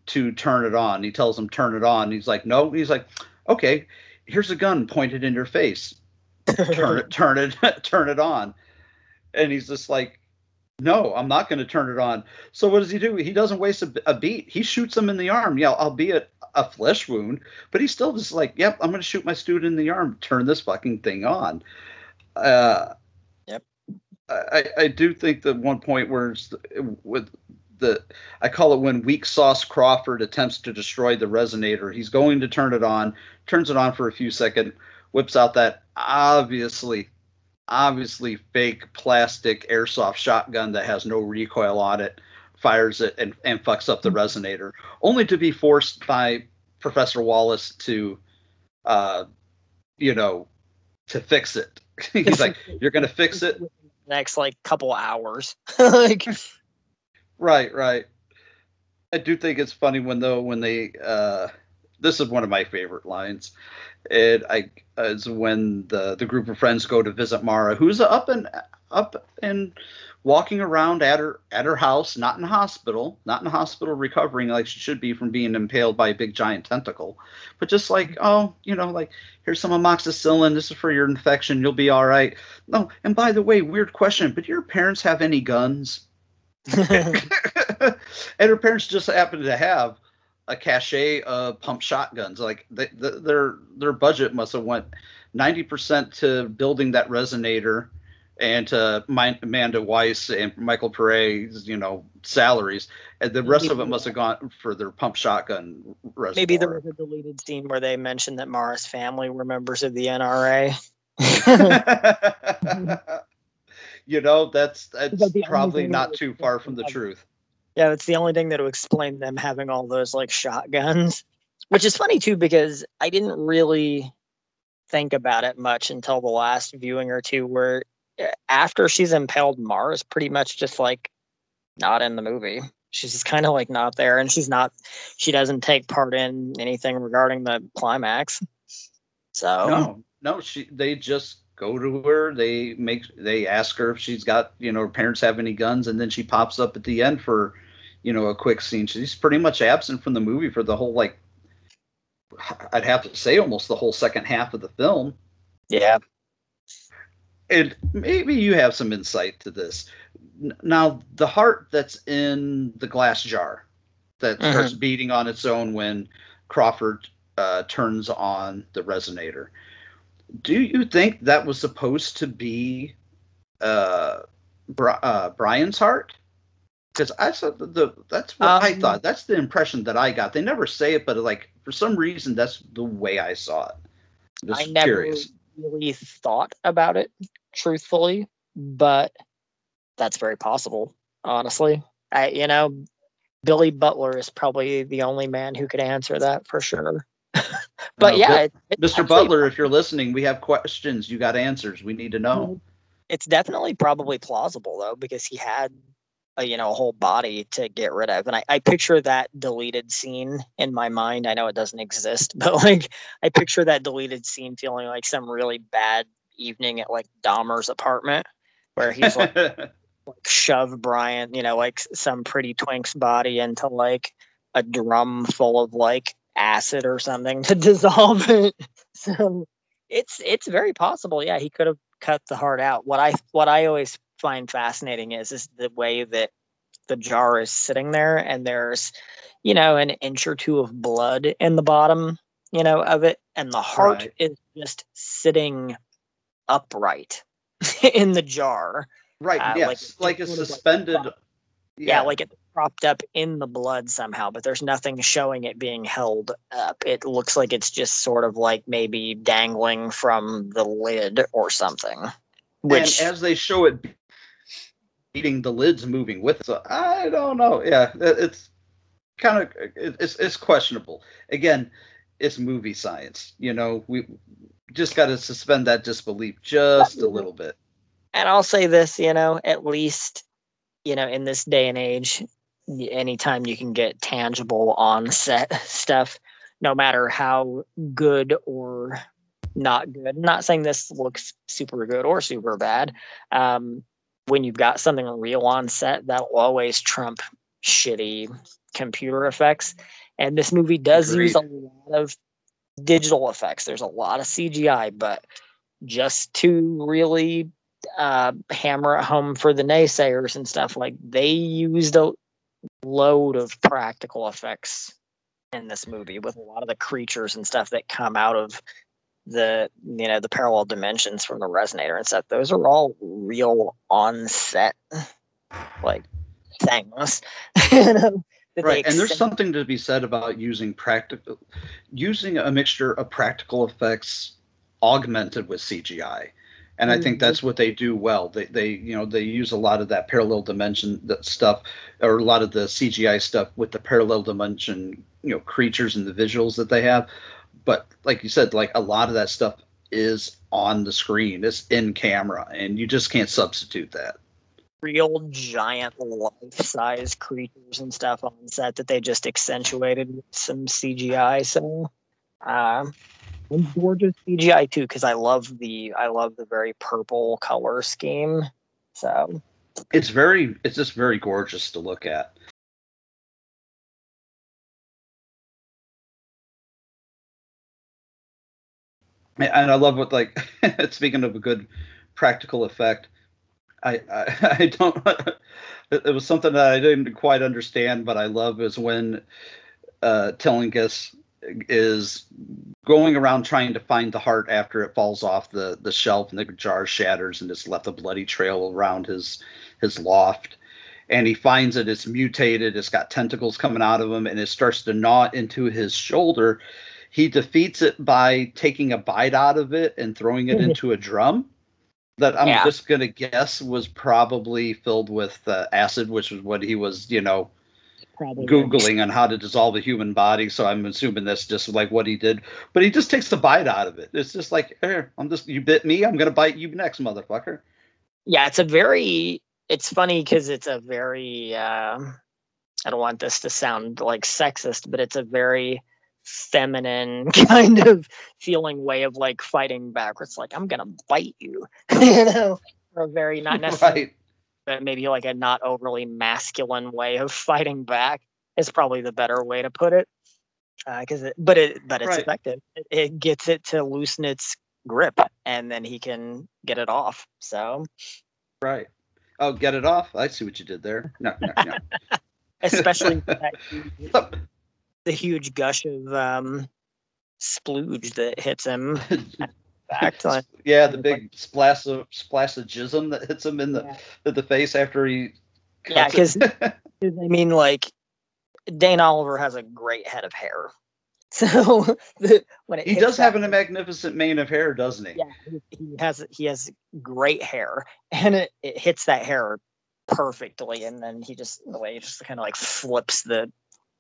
to turn it on. He tells him turn it on. He's like, no. He's like, okay, here's a gun pointed in your face. Turn it, <laughs> turn it, <laughs> turn it on. And he's just like, no, I'm not going to turn it on. So what does he do? He doesn't waste a, a beat. He shoots him in the arm. Yeah, albeit a flesh wound, but he's still just like, yep, I'm going to shoot my student in the arm. Turn this fucking thing on. Uh, Yep. I, I do think that one point where it's the- with the I call it when weak sauce Crawford attempts to destroy the resonator. He's going to turn it on, turns it on for a few seconds, whips out that obviously obviously fake plastic airsoft shotgun that has no recoil on it, fires it and, and fucks up the resonator, only to be forced by Professor Wallace to uh you know to fix it. <laughs> He's like, <laughs> You're gonna fix it? Next like couple hours. <laughs> like Right, right. I do think it's funny when though when they uh this is one of my favorite lines. It I is when the the group of friends go to visit Mara, who's up and up and walking around at her at her house, not in hospital, not in hospital recovering like she should be from being impaled by a big giant tentacle, but just like oh you know like here's some amoxicillin, this is for your infection, you'll be all right. No, and by the way, weird question, but do your parents have any guns? <laughs> <laughs> and her parents just happen to have a cachet of pump shotguns. Like they, th their their budget must have went ninety percent to building that resonator, and to Mi- Amanda Wyss and Michael Paré's you know salaries, and the rest of it must have gone for their pump shotgun reservoir. maybe there was a deleted scene where they mentioned that Mara's family were members of the NRA. <laughs> you know that's that's the probably not too far from the truth. Yeah, it's the only thing that would explain them having all those like shotguns. Which is funny too because I didn't really think about it much until the last viewing or two where uh, after she's impaled Mara's pretty much just like not in the movie. She's just kind of like not there and she's not she doesn't take part in anything regarding the climax. So No, no, she they just go to her, they make they ask her if she's got, you know, her parents have any guns, and then she pops up at the end for, you know, a quick scene. She's pretty much absent from the movie for the whole like I'd have to say almost the whole second half of the film. Yeah. And maybe you have some insight to this. Now, the heart that's in the glass jar that Mhm. starts beating on its own when Crawford uh, turns on the resonator. Do you think that was supposed to be uh, Bri- uh, Brian's heart? Because I thought the, the that's what I Um, thought. That's the impression that I got. They never say it, but like for some reason, that's the way I saw it. Just I never curious. really thought about it, truthfully, but that's very possible, honestly. I, you know, Billy Butler is probably the only man who could answer that for sure. <laughs> but Uh, yeah, Bi- it- it's Mr. Butler, if you're listening, we have questions. You got answers. We need to know. it's definitely probably plausible though, because he had a, you know a whole body to get rid of and I, I picture that deleted scene in my mind. I know it doesn't exist <laughs> but like i picture that deleted scene feeling like some really bad evening at like dahmer's apartment where he's like, <laughs> like shove brian you know like some pretty twink's body into like a drum full of like acid or something <laughs> to dissolve it. So it's it's very possible yeah he could have cut the heart out. What i what i always find fascinating is is the way that the jar is sitting there and there's you know an inch or two of blood in the bottom you know of it and the heart Right. is just sitting upright <laughs> in the jar Right. Uh, yes. like- Like, it's sort like suspended. yeah. like it's propped up in the blood somehow but there's nothing showing it being held up it looks like it's just sort of like maybe dangling from the lid or something which and as they show it beating the lids moving with it, so i don't know yeah it's kind of it's it's questionable again it's movie science you know we just got to suspend that disbelief just a little bit and I'll say this, you know, at least, you know, in this day and age, anytime you can get tangible on set <laughs> stuff, no matter how good or not good. I'm not saying this looks super good or super bad. Um, when you've got something real on set, that will always trump shitty computer effects. And this movie does use a lot of digital effects. There's a lot of CGI, but just to really uh, hammer it home for the naysayers and stuff, like they used a load of practical effects in this movie with a lot of the creatures and stuff that come out of the you know the parallel dimensions from the resonator and stuff. Those are all real on set like things. <laughs> you know, right and there's something to be said about using practical using a mixture of practical effects augmented with cgi and i think Mhm. that's what they do well they they you know they use a lot of that parallel dimension that stuff or a lot of the cgi stuff with the parallel dimension you know creatures and the visuals that they have but like you said like a lot of that stuff is on the screen it's in camera and you just can't substitute that real giant life-size creatures and stuff on set that they just accentuated with some CGI. So, um, and gorgeous CGI too, because I love the I love the very purple color scheme. So, it's very it's just very gorgeous to look at and i love what like <laughs> speaking of a good practical effect i i, <laughs> I don't <laughs> it was something that i didn't quite understand but i love is when uh Tillinghast is going around trying to find the heart after it falls off the the shelf and the jar shatters and it's left a bloody trail around his his loft. And he finds it it's mutated it's got tentacles coming out of him and it starts to gnaw into his shoulder he defeats it by taking a bite out of it and throwing it into a drum that i'm Yeah. just going to guess was probably filled with uh, acid which was what he was you know probably. Googling on how to dissolve a human body. So i'm assuming that's just like what he did. But he just takes the bite out of it. It's just like here i'm just you bit me i'm going to bite you next motherfucker. Yeah, it's a very it's funny because it's a very um I don't want this to sound like sexist, but it's a very feminine <laughs> kind of feeling way of like fighting back. Where it's like I'm gonna bite you, <laughs> you know, or a very <laughs> not necessarily, right but maybe like a not overly masculine way of fighting back is probably the better way to put it. Uh, because it, but it, but it's Right. effective. It, it gets it to loosen its grip, and then he can get it off. So right oh get it off i see what you did there no no no especially that the huge gush of um, splooge that hits him <laughs> back. <laughs> Yeah the big <laughs> splash of splash of jism that hits him in the in the face after he yeah, because. I mean, like Dane Oliver has a great head of hair, so the, when it he does have a magnificent mane of hair doesn't he yeah, he, he has he has great hair, and it, it hits that hair perfectly, and then he just the way he just kind of like flips the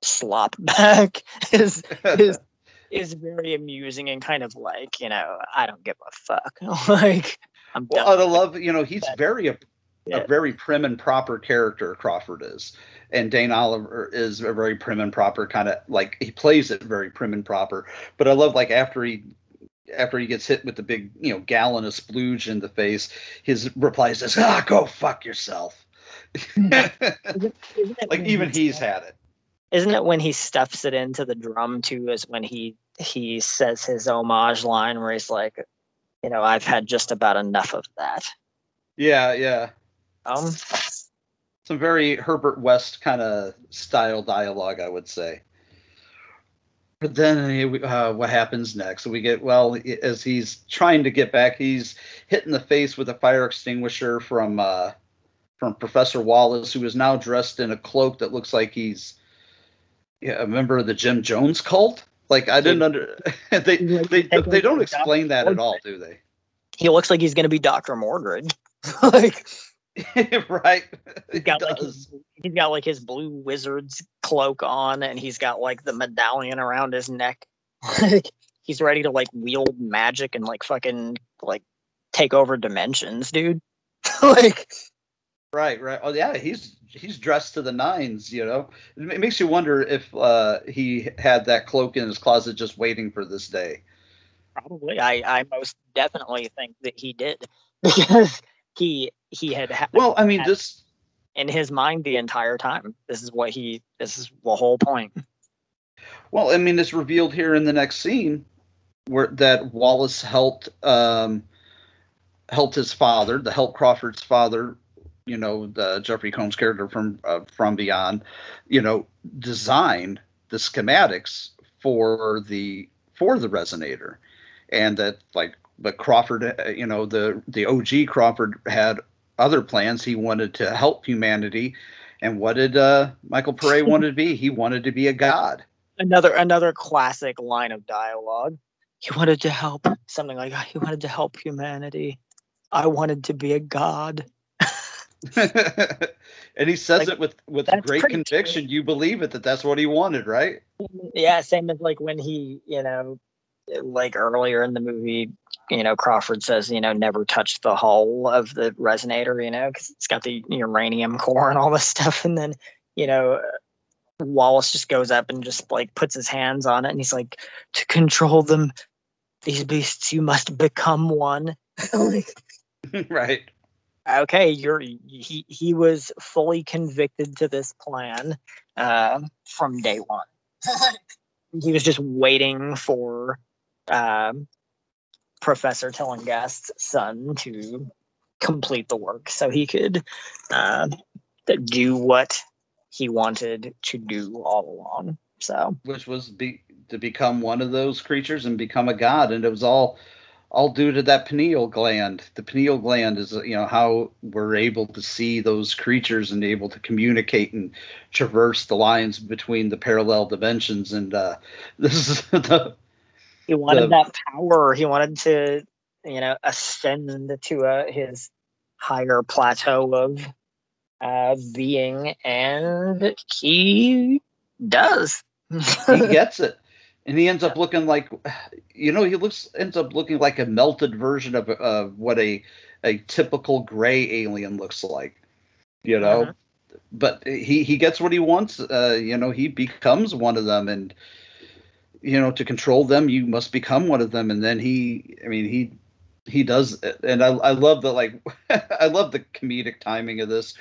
slop <laughs> back is is <laughs> is very amusing and kind of like you know I don't give a fuck <laughs> like I'm done. well of love you know he's very ap- a very prim and proper character Crawford is, and Dane Oliver is a very prim and proper kind of like he plays it very prim and proper. But I love like after he after he gets hit with the big you know gallon of splooge in the face, his reply says, "Ah, go fuck yourself." like even he's had it. Isn't it when he stuffs it into the drum too? Is when he he says his homage line where he's like, you know, I've had just about enough of that. Yeah, yeah. Um, some very Herbert West kind of style dialogue, I would say. But then uh, what happens next? So we get well as he's trying to get back, he's hit in the face with a fire extinguisher from uh, from Professor Wallace, who is now dressed in a cloak that looks like he's yeah, a member of the Jim Jones cult. Like I didn't under <laughs> they they they don't explain that at all, do they? He looks like he's gonna be Doctor Mordred, <laughs> like <laughs> right. He's got like his, he's got like his blue wizard's cloak on, and he's got like the medallion around his neck. Like he's ready to like wield magic and like fucking like take over dimensions, dude. like Right, right. Oh yeah, he's he's dressed to the nines. You know, it makes you wonder if uh, he had that cloak in his closet just waiting for this day. Probably, I I most definitely think that he did <laughs> because he he had. Ha- well, I mean, this in his mind the entire time. This is what he. This is the whole point. Well, I mean, it's revealed here in the next scene where that Wallace helped um, helped his father, the help Crawford's father, you know the Jeffrey Combs character from uh, from Beyond, you know, design the schematics for the for the resonator, and that like but Crawford, uh, you know, the the OG Crawford had other plans. He wanted to help humanity, and what did uh, Michael Paré <laughs> want to be? He wanted to be a god. Another another classic line of dialogue. He wanted to help something like he wanted to help humanity. I wanted to be a god. <laughs> and he says like, it with with great conviction. True. You believe it that that's what he wanted, right? Mm-hmm. Yeah, same as like when he, you know, like earlier in the movie, you know, Crawford says, you know, never touch the hull of the resonator, you know, because it's got the uranium core and all this stuff, and then, you know. Wallace just goes up and just like puts his hands on it and he's like, to control them, these beasts, you must become one. <laughs> <laughs> right okay, you're he he was fully convicted to this plan uh, from day one. <laughs> he was just waiting for uh, Professor Tillinghast's son to complete the work so he could uh, do what he wanted to do all along. So, which was be to become one of those creatures and become a god, and it was all all due to that pineal gland. The pineal gland is, you know, how we're able to see those creatures and able to communicate and traverse the lines between the parallel dimensions. And uh, <laughs> this is the. He wanted the, that power. He wanted to, you know, ascend to uh, his higher plateau of uh, being, and he does. <laughs> he gets it and he ends up looking like you know he looks ends up looking like a melted version of of what a a typical gray alien looks like you know uh-huh. but he he gets what he wants uh you know he becomes one of them and you know to control them you must become one of them and then he i mean he he does it. and i i love the like <laughs> i love the comedic timing of this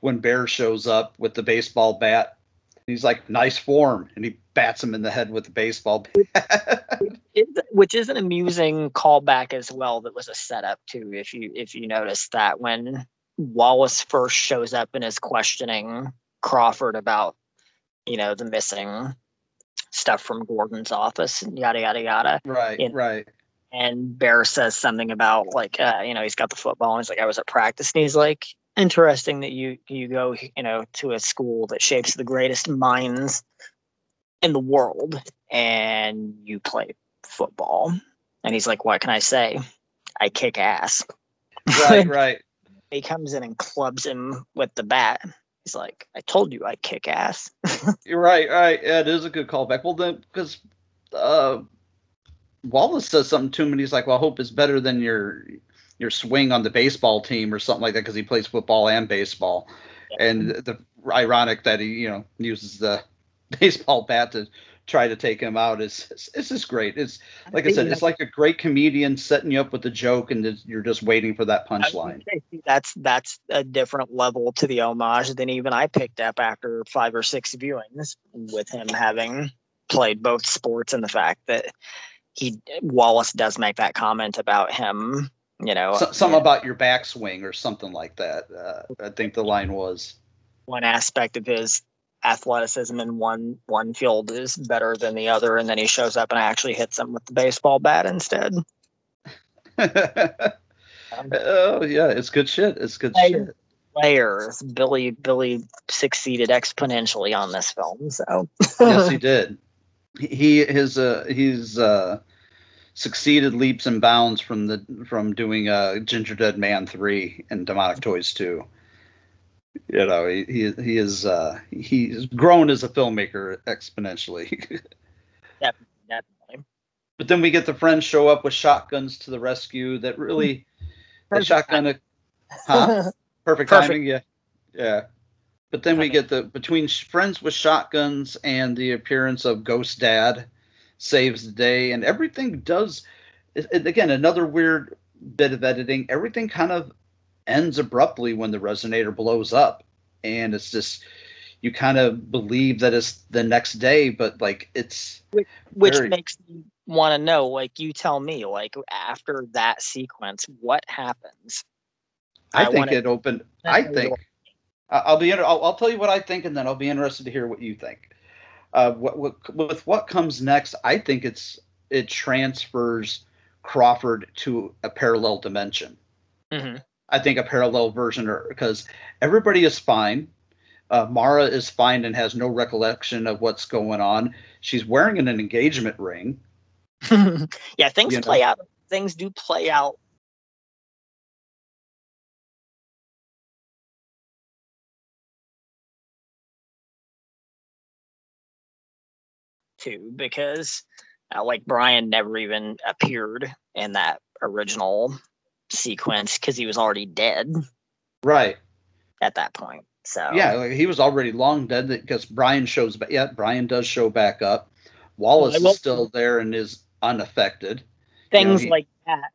when bear shows up with the baseball bat he's like nice form and he bats him in the head with the baseball bat. <laughs> which is an amusing callback as well that was a setup too if you if you notice that when wallace first shows up and is questioning crawford about you know the missing stuff from gordon's office and yada yada yada. Right and, right. and bear says something about like uh, you know he's got the football and he's like i was at practice. And he's like interesting that you you go you know to a school that shapes the greatest minds in the world and you play football. And he's like what can i say? I kick ass. Right <laughs> right. He comes in and clubs him with the bat. He's like i told you i kick ass. <laughs> You're right right. Yeah, it is a good callback. Well then because uh wallace says something to him and he's like well hope is better than your your swing on the baseball team or something like that because he plays football and baseball. And the ironic that he, you know, uses the <laughs> baseball bat to try to take him out is it's, it's just great. It's like I said, it's like a great comedian setting you up with a joke, and you're just waiting for that punchline. That's that's a different level to the homage than even I picked up after five or six viewings with him having played both sports and the fact that he Wallace does make that comment about him, you know, So, something about your backswing or something like that. Uh, I think the line was. one aspect of his athleticism in one one field is better than the other, and then he shows up and I actually hits him with the baseball bat instead. <laughs> oh yeah, it's good shit. It's good shit. Players, Billy Billy succeeded exponentially on this film. So yes, he <laughs> did. He his uh he's uh succeeded leaps and bounds from the from doing uh Gingerdead Man three and Demonic Toys two. You know, he he, he is uh he's grown as a filmmaker exponentially. <laughs> Definitely, definitely. but then we get the friends show up with shotguns to the rescue that really the shotgun huh? <laughs> Perfect, Perfect. timing, yeah. Yeah. But then we get the between friends with shotguns and the appearance of Ghost Dad saves the day, and everything does. It, it- again, another weird bit of editing. Everything kind of ends abruptly when the resonator blows up, and it's just you kind of believe that it's the next day, but like it's which very- makes me want to know like you tell me like after that sequence what happens I, I think wanna- it opened. I think I'll be. Inter- I'll, I'll tell you what I think, and then I'll be interested to hear what you think. Uh, what, what with what comes next? I think it's it transfers Crawford to a parallel dimension. hmm I think a parallel version, or because everybody is fine. Uh, Mara is fine and has no recollection of what's going on. She's wearing an engagement ring. <laughs> yeah things You know? play out things do play out too because uh, like brian never even appeared in that original sequence because he was already dead Right. at that point so Yeah, like he was already long dead because Brian shows back. Yeah, Brian does show back up. Wallace I will- is still there and is unaffected. things he- like that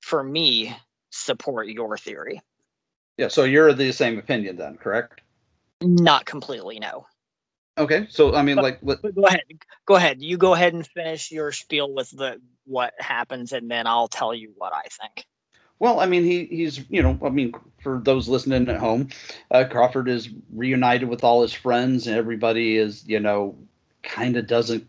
for me support your theory Yeah, so you're the same opinion then, correct? not completely no Okay, so I mean, like, let, go ahead go ahead you go ahead and finish your spiel with the what happens and then i'll tell you what i think well, I mean, he he's you know, I mean, for those listening at home, uh, Crawford is reunited with all his friends, and everybody is you know, kind of doesn't.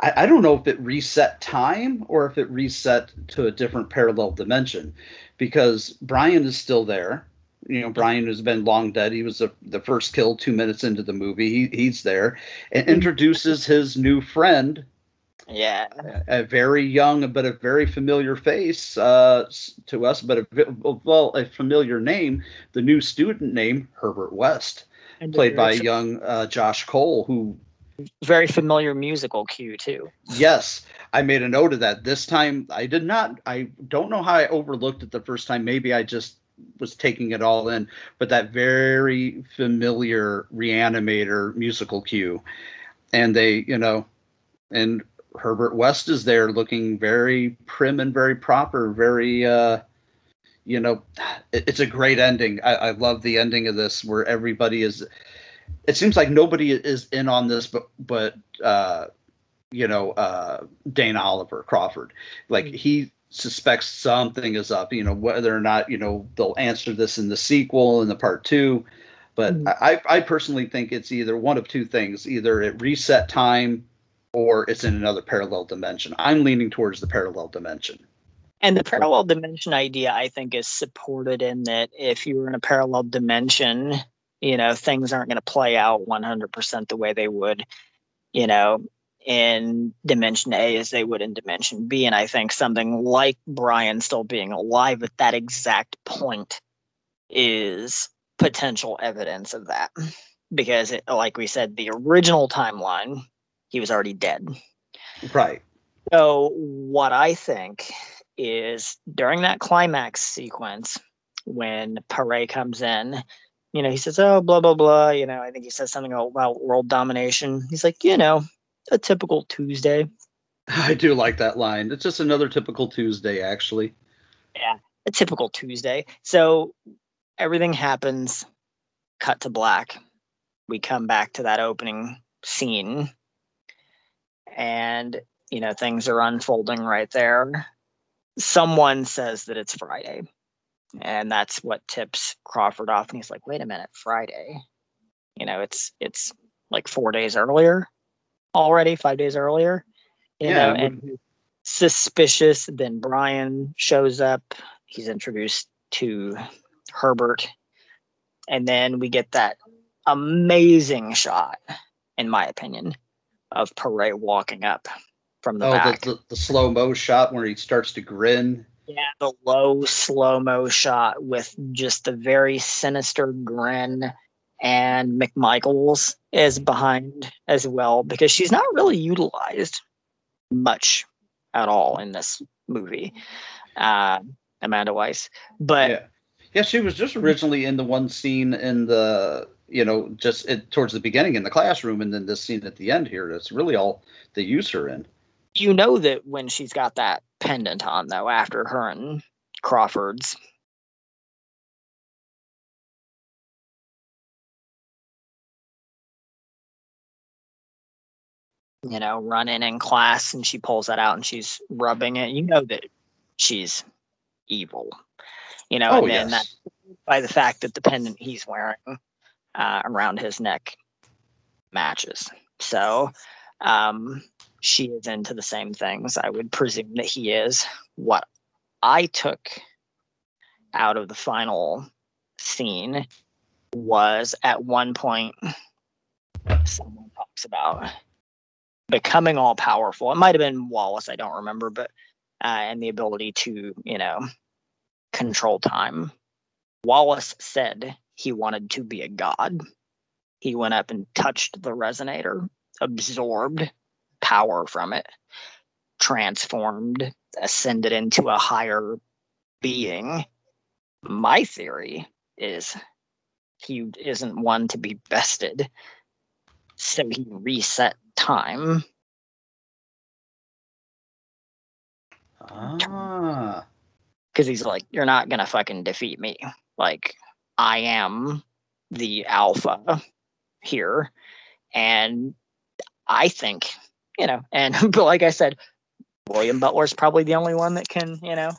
I, I don't know if it reset time or if it reset to a different parallel dimension, because Brian is still there. You know, Brian has been long dead. He was the, the first kill two minutes into the movie. He, he's there and introduces his new friend, yeah a very young but a very familiar face uh, to us, but a well a familiar name, the new student name Herbert West, And played by very- young uh, Josh Cole, who very familiar musical cue too yes, I made a note of that. This time I did not. I don't know how I overlooked it the first time. Maybe I just was taking it all in, but that very familiar Re-Animator musical cue, and they you know, and Herbert West is there looking very prim and very proper, very uh you know, it- it's a great ending. I, I love the ending of this where everybody is it seems like nobody is in on this but but uh you know uh Dane Oliver Crawford. Like he suspects something is up, you know, whether or not, you know, they'll answer this in the sequel in the part two. But I, I personally think it's either one of two things. Either it reset time or it's in another parallel dimension. I'm leaning towards the parallel dimension. And the parallel dimension idea, I think, is supported in that if you're in a parallel dimension, you know, things aren't going to play out 100% the way they would, you know, in dimension A as they would in dimension B. And I think something like Brian still being alive at that exact point is potential evidence of that. Because, it, like we said, the original timeline, he was already dead. Right. So what I think is during that climax sequence when Paré comes in, you know, he says, Oh, blah, blah, blah. You know, I think he says something about world domination. He's like, you know, a typical Tuesday. <laughs> I do like that line. It's just another typical Tuesday, actually. Yeah, a typical Tuesday. So everything happens, cut to black. We come back to that opening scene, and you know things are unfolding right there. Someone says that it's Friday, and that's what tips Crawford off. And he's like, "Wait a minute, Friday? You know, it's it's like four days earlier already, five days earlier." You Yeah, know, and suspicious. Then Brian shows up. He's introduced to Herbert, and then we get that amazing shot, in my opinion, of Paré walking up from the oh, back. the, the, the slow mo shot where he starts to grin. Yeah, the low slow mo shot with just the very sinister grin, and McMichaels is behind as well because she's not really utilized much at all in this movie. Uh, Amanda Wyss, but yeah. Yeah, she was just originally in the one scene in the, you know, just it, towards the beginning in the classroom, and then this scene at the end here. That's really all they use her in. you know that when she's got that pendant on though after her and Crawford's you know running in class and she pulls that out and she's rubbing it you know that she's evil you know Oh, and then yes. that by the fact that the pendant he's wearing uh, around his neck matches so um she is into the same things i would presume that he is what i took out of the final scene was at one point someone talks about becoming all powerful. It might have been Wallace, I don't remember, but uh, and the ability to, you know, control time. Wallace said he wanted to be a god. He went up and touched the resonator, absorbed power from it, transformed, ascended into a higher being. My theory is he isn't one to be bested. So he reset time Ah. because he's like, You're not gonna fucking defeat me. Like, I am the alpha here. And I think, you know, and <laughs> but like I said, William Butler's probably the only one that can, you know,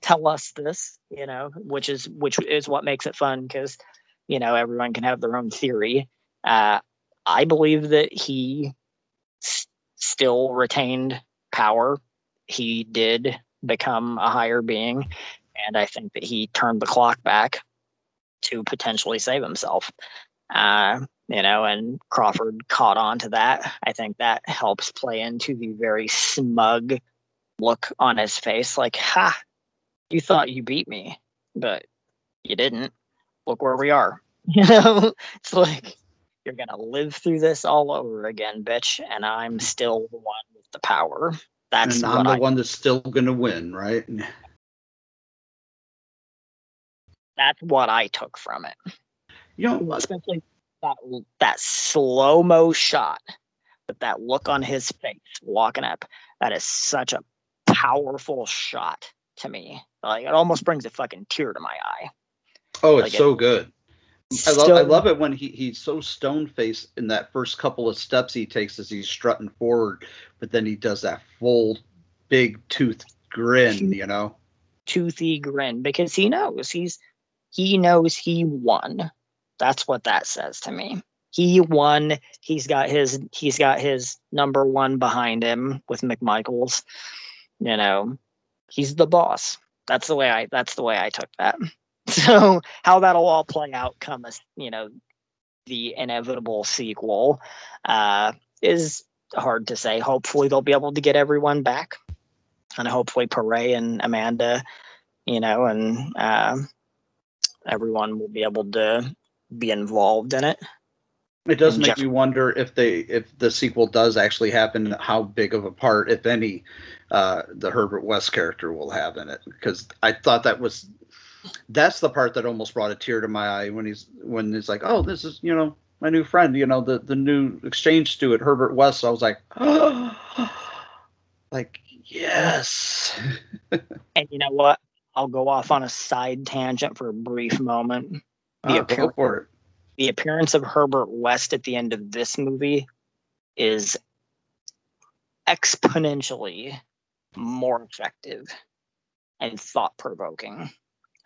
tell us this, you know, which is which is what makes it fun because, you know, everyone can have their own theory. Uh I believe that he s- still retained power. He did become a higher being, and I think that he turned the clock back to potentially save himself. Uh, you know, and Crawford caught on to that. I think that helps play into the very smug look on his face, like, "Ha, you thought you beat me, but you didn't. Look where we are." <laughs> You know, it's like you're gonna live through this all over again, bitch, and I'm still the one with the power. That's and I'm the I one that's still going to win, right? That's what I took from it. You know, especially that that slow mo shot with that look on his face walking up. That is such a powerful shot to me. Like it almost brings a fucking tear to my eye. Oh, it's Like it- so good. I love I love it when he, he's so stone faced in that first couple of steps he takes as he's strutting forward, but then he does that full big tooth grin, you know? toothy grin because he knows he's he knows he won. That's what that says to me. He won. He's got his he's got his number one behind him with McMichaels. You know, he's the boss. That's the way I that's the way I took that. <laughs> So how that'll all play out come as you know the inevitable sequel uh, is hard to say. Hopefully they'll be able to get everyone back, and hopefully Paré and Amanda, you know, and uh, everyone will be able to be involved in it. It does And make Jeff- me wonder if they if the sequel does actually happen, how big of a part, if any, uh, the Herbert West character will have in it because I thought that was that's the part that almost brought a tear to my eye when he's when he's like, oh, this is you know my new friend, you know the the new exchange student Herbert West. So I was like, oh, <gasps> like yes. and you know what? I'll go off on a side tangent for a brief moment. The, Oh, it. the appearance of Herbert West at the end of this movie is exponentially more effective and thought provoking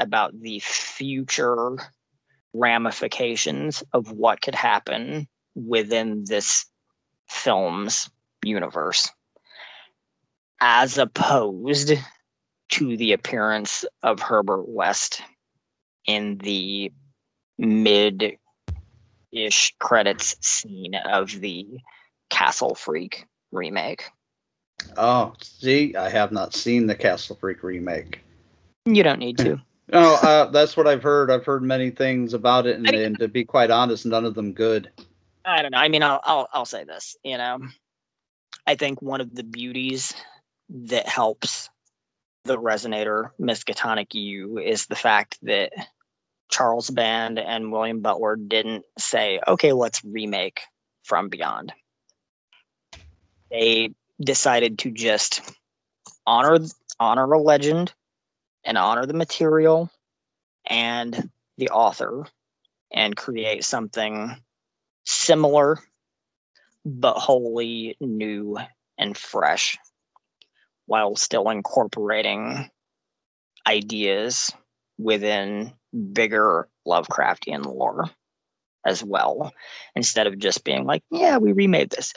about the future ramifications of what could happen within this film's universe as opposed to the appearance of Herbert West in the mid ish credits scene of the Castle Freak remake. Oh, see, I have not seen the Castle Freak remake. You don't need to. No, <laughs> uh, that's what I've heard. I've heard many things about it, and, and to be quite honest, none of them good. I don't know. I mean, I'll, I'll I'll say this. You know, I think one of the beauties that helps the Resonator Miskatonic U is the fact that Charles Band and William Butler didn't say, "Okay, let's remake From Beyond." They decided to just honor honor a legend and honor the material and the author and create something similar but wholly new and fresh while still incorporating ideas within bigger Lovecraftian lore as well instead of just being like yeah we remade this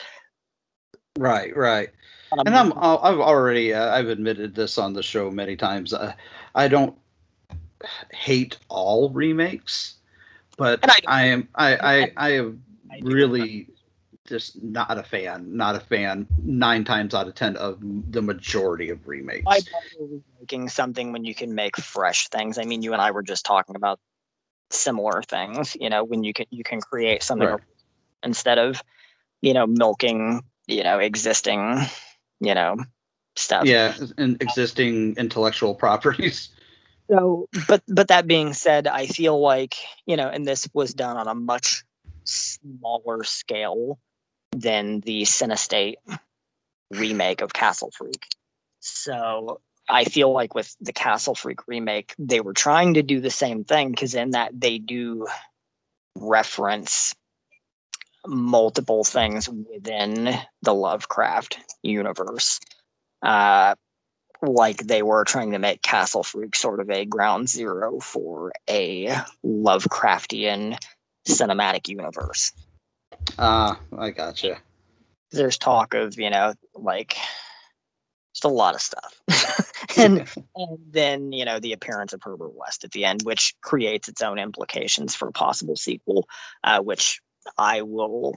Right, right. And I'm I've already uh, I've admitted this on the show many times. Uh, I don't hate all remakes, but I am I <laughs> I I am really just not a fan. Not a fan. Nine times out of ten of the majority of remakes. why bother making something when you can make fresh things i mean you and i were just talking about similar things you know when you can you can create something Right. instead of you know milking you know existing you know stuff Yeah, and existing intellectual properties. So, but but that being said, I feel like you know, and this was done on a much smaller scale than the Cinestate remake of Castle Freak. So I feel like with the Castle Freak remake, they were trying to do the same thing because in that they do reference multiple things within the Lovecraft universe. Uh, like they were trying to make Castle Freak sort of a ground zero for a Lovecraftian cinematic universe. Ah, I gotcha. There's talk of, you know, like just a lot of stuff. <laughs> and, and then, you know, the appearance of Herbert West at the end, which creates its own implications for a possible sequel, uh, which I will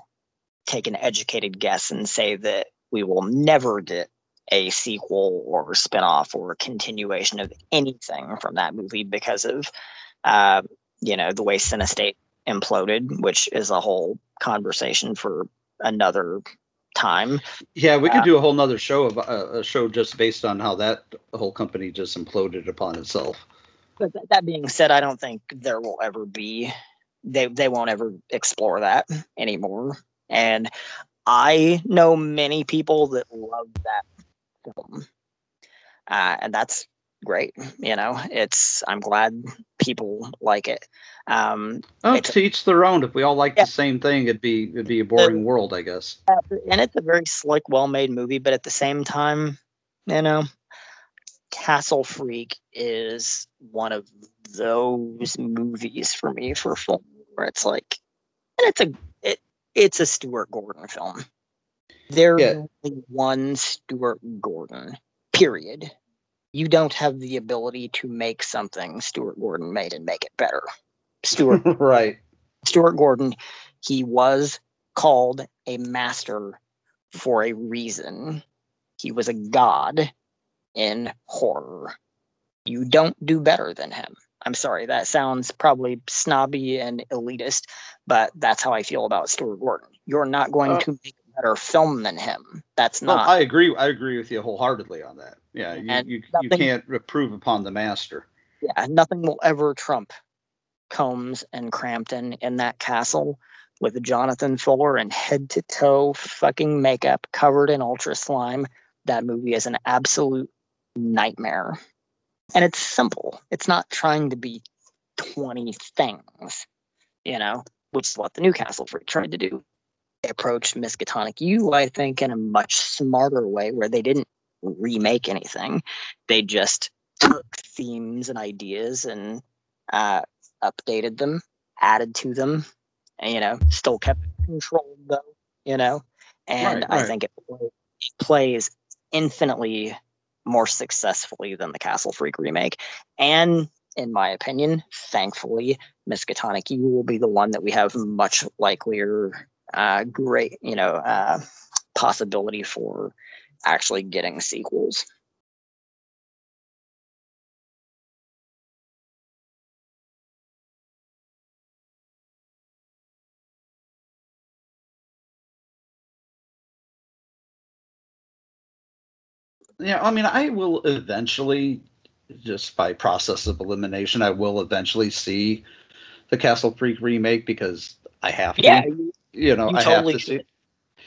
take an educated guess and say that we will never get a sequel or spin-off or continuation of anything from that movie because of uh, you know the way Cinestate imploded, which is a whole conversation for another time. Yeah, we could Uh, do a whole nother show of uh, a show just based on how that whole company just imploded upon itself. But th- that being said, I don't think there will ever be they they won't ever explore that anymore. And I know many people that love that film, uh, and that's great. You know, it's I'm glad people like it. Um, Oh, to each their own. If we all like the same thing, it'd be it'd be a boring world, I guess. and it's a very slick, well-made movie, but at the same time, you know, Castle Freak is one of those movies for me for film where it's like, and it's a it it's a Stuart Gordon film. There's Yeah. only one Stuart Gordon. Period. You don't have the ability to make something Stuart Gordon made and make it better. Stuart <laughs> right. Stuart Gordon, he was called a master for a reason. He was a god in horror. You don't do better than him. I'm sorry, that sounds probably snobby and elitist, but that's how I feel about Stuart Gordon. You're not going Uh, to make better film than him. That's not. I agree. I agree with you wholeheartedly on that. Yeah, you And you, you can't reprove upon the master. yeah, nothing will ever trump Combs and Crampton in that castle with Jonathan Fuller in head to toe fucking makeup covered in ultra slime. That movie is an absolute nightmare. And it's simple. It's not trying to be 20 things, you know, which is what the Newcastle Freak tried to do. Approached Miskatonic U, I think, in a much smarter way where they didn't remake anything. They just took themes and ideas and uh, updated them, added to them, and you know, still kept it controlled though, you know. And Right, I think it, it plays infinitely more successfully than the Castle Freak remake. And in my opinion, thankfully, Miskatonic U will be the one that we have much likelier, uh, great, you know, uh, possibility for actually getting sequels. Yeah, I mean, I will eventually, just by process of elimination, I will eventually see the Castle Freak remake because I have to. Yeah, you know, you I totally have to see. should.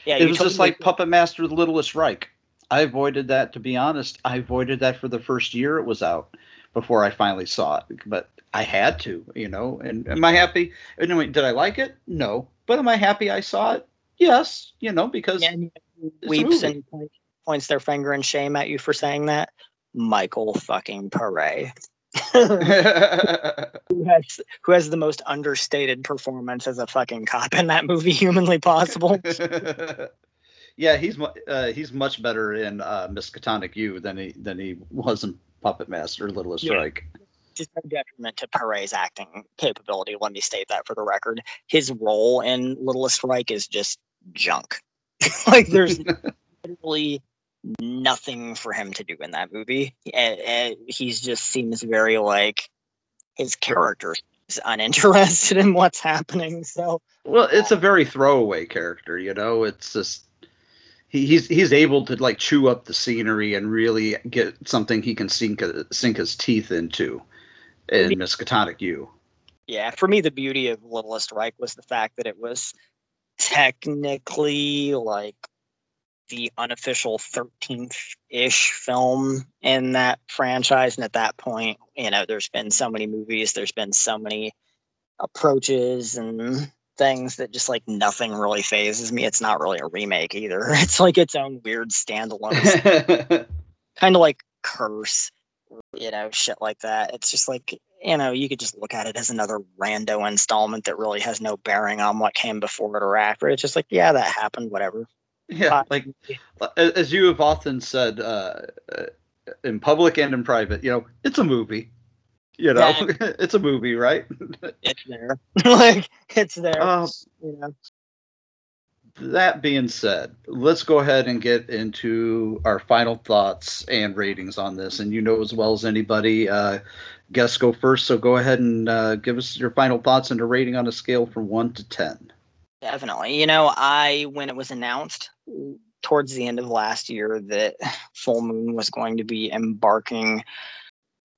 Yeah, it you was just totally like Puppet Master: The Littlest Reich. I avoided that, to be honest. I avoided that for the first year it was out before I finally saw it. But I had to, you know. And am I happy? Anyway, did I like it? No. But am I happy I saw it? Yes. You know, because it's a weeps movie. and points their finger in shame at you for saying that. Michael fucking Paré. <laughs> who has who has the most understated performance as a fucking cop in that movie <laughs> humanly possible. <laughs> yeah, he's uh, he's much better in uh, Miskatonic U than he than he was in Puppet Master: Littlest Yeah. Just no detriment to Paré's acting capability. Let me state that for the record. His role in Littlest Reich is just junk. like there's literally nothing for him to do in that movie. And, and he's just seems very like his character is uninterested <laughs> in what's happening. So Well, it's a uh, very throwaway character, you know. It's just he, he's he's able to like chew up the scenery and really get something he can sink uh, sink his teeth into in Miskatonic U. yeah, for me, the beauty of Littlest Reich was the fact that it was technically like the unofficial 13th ish film in that franchise. And at that point, you know, there's been so many movies, there's been so many approaches and things that just like nothing really phases me. It's not really a remake either. <laughs> It's like its own weird standalone, <laughs> kind of like Curse, you know, shit like that. It's just like, you know, you could just look at it as another rando installment that really has no bearing on what came before it or after. It's just like, yeah, that happened, whatever. Yeah, like as you have often said uh, uh, in public and in private, you know, it's a movie. You know, <laughs> it's a movie, right? <laughs> It's there. <laughs> like it's there. Uh, you know. that being said, let's go ahead and get into our final thoughts and ratings on this. And you know as well as anybody, uh, guests go first. So go ahead and uh, give us your final thoughts and a rating on a scale from one to ten. Definitely. You know, I when it was announced towards the end of last year that Full Moon was going to be embarking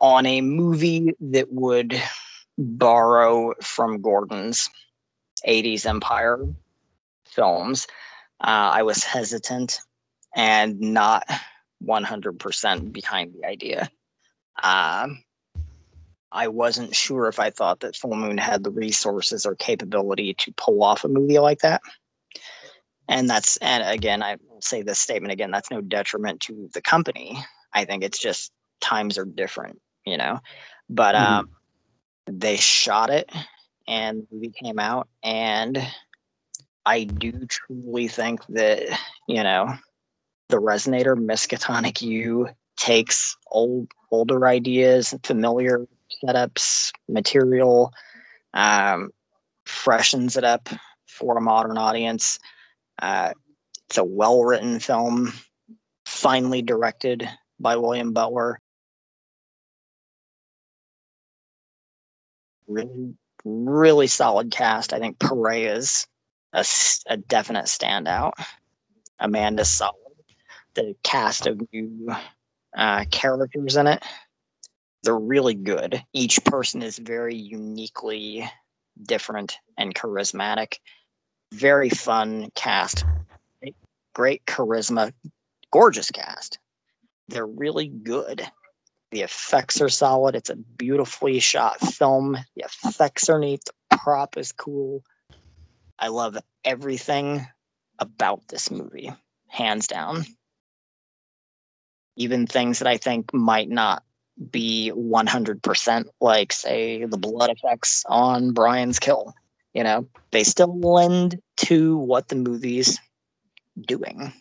on a movie that would borrow from Gordon's 80s Empire films, uh, I was hesitant and not 100% behind the idea. Um, I wasn't sure if I thought that Full Moon had the resources or capability to pull off a movie like that. And that's, and again, I will say this statement again, that's no detriment to the company. I think it's just times are different, you know. But Mhm. um, they shot it and the movie came out. And I do truly think that, you know, the Resonator Miskatonic U takes old older ideas, familiar setups, material, um, freshens it up for a modern audience. Uh, it's a well written film, finely directed by William Butler. Really, really solid cast. I think Paré is a, a definite standout. Amanda Solid. The cast of new uh, characters in it, they're really good. Each person is very uniquely different and charismatic. Very fun cast. Great charisma. Gorgeous cast. They're really good. The effects are solid. It's a beautifully shot film. The effects are neat. The prop is cool. I love everything about this movie, hands down. Even things that I think might not be 100% like, say, the blood effects on Brian's kill. You know, they still lend to what the movie's doing.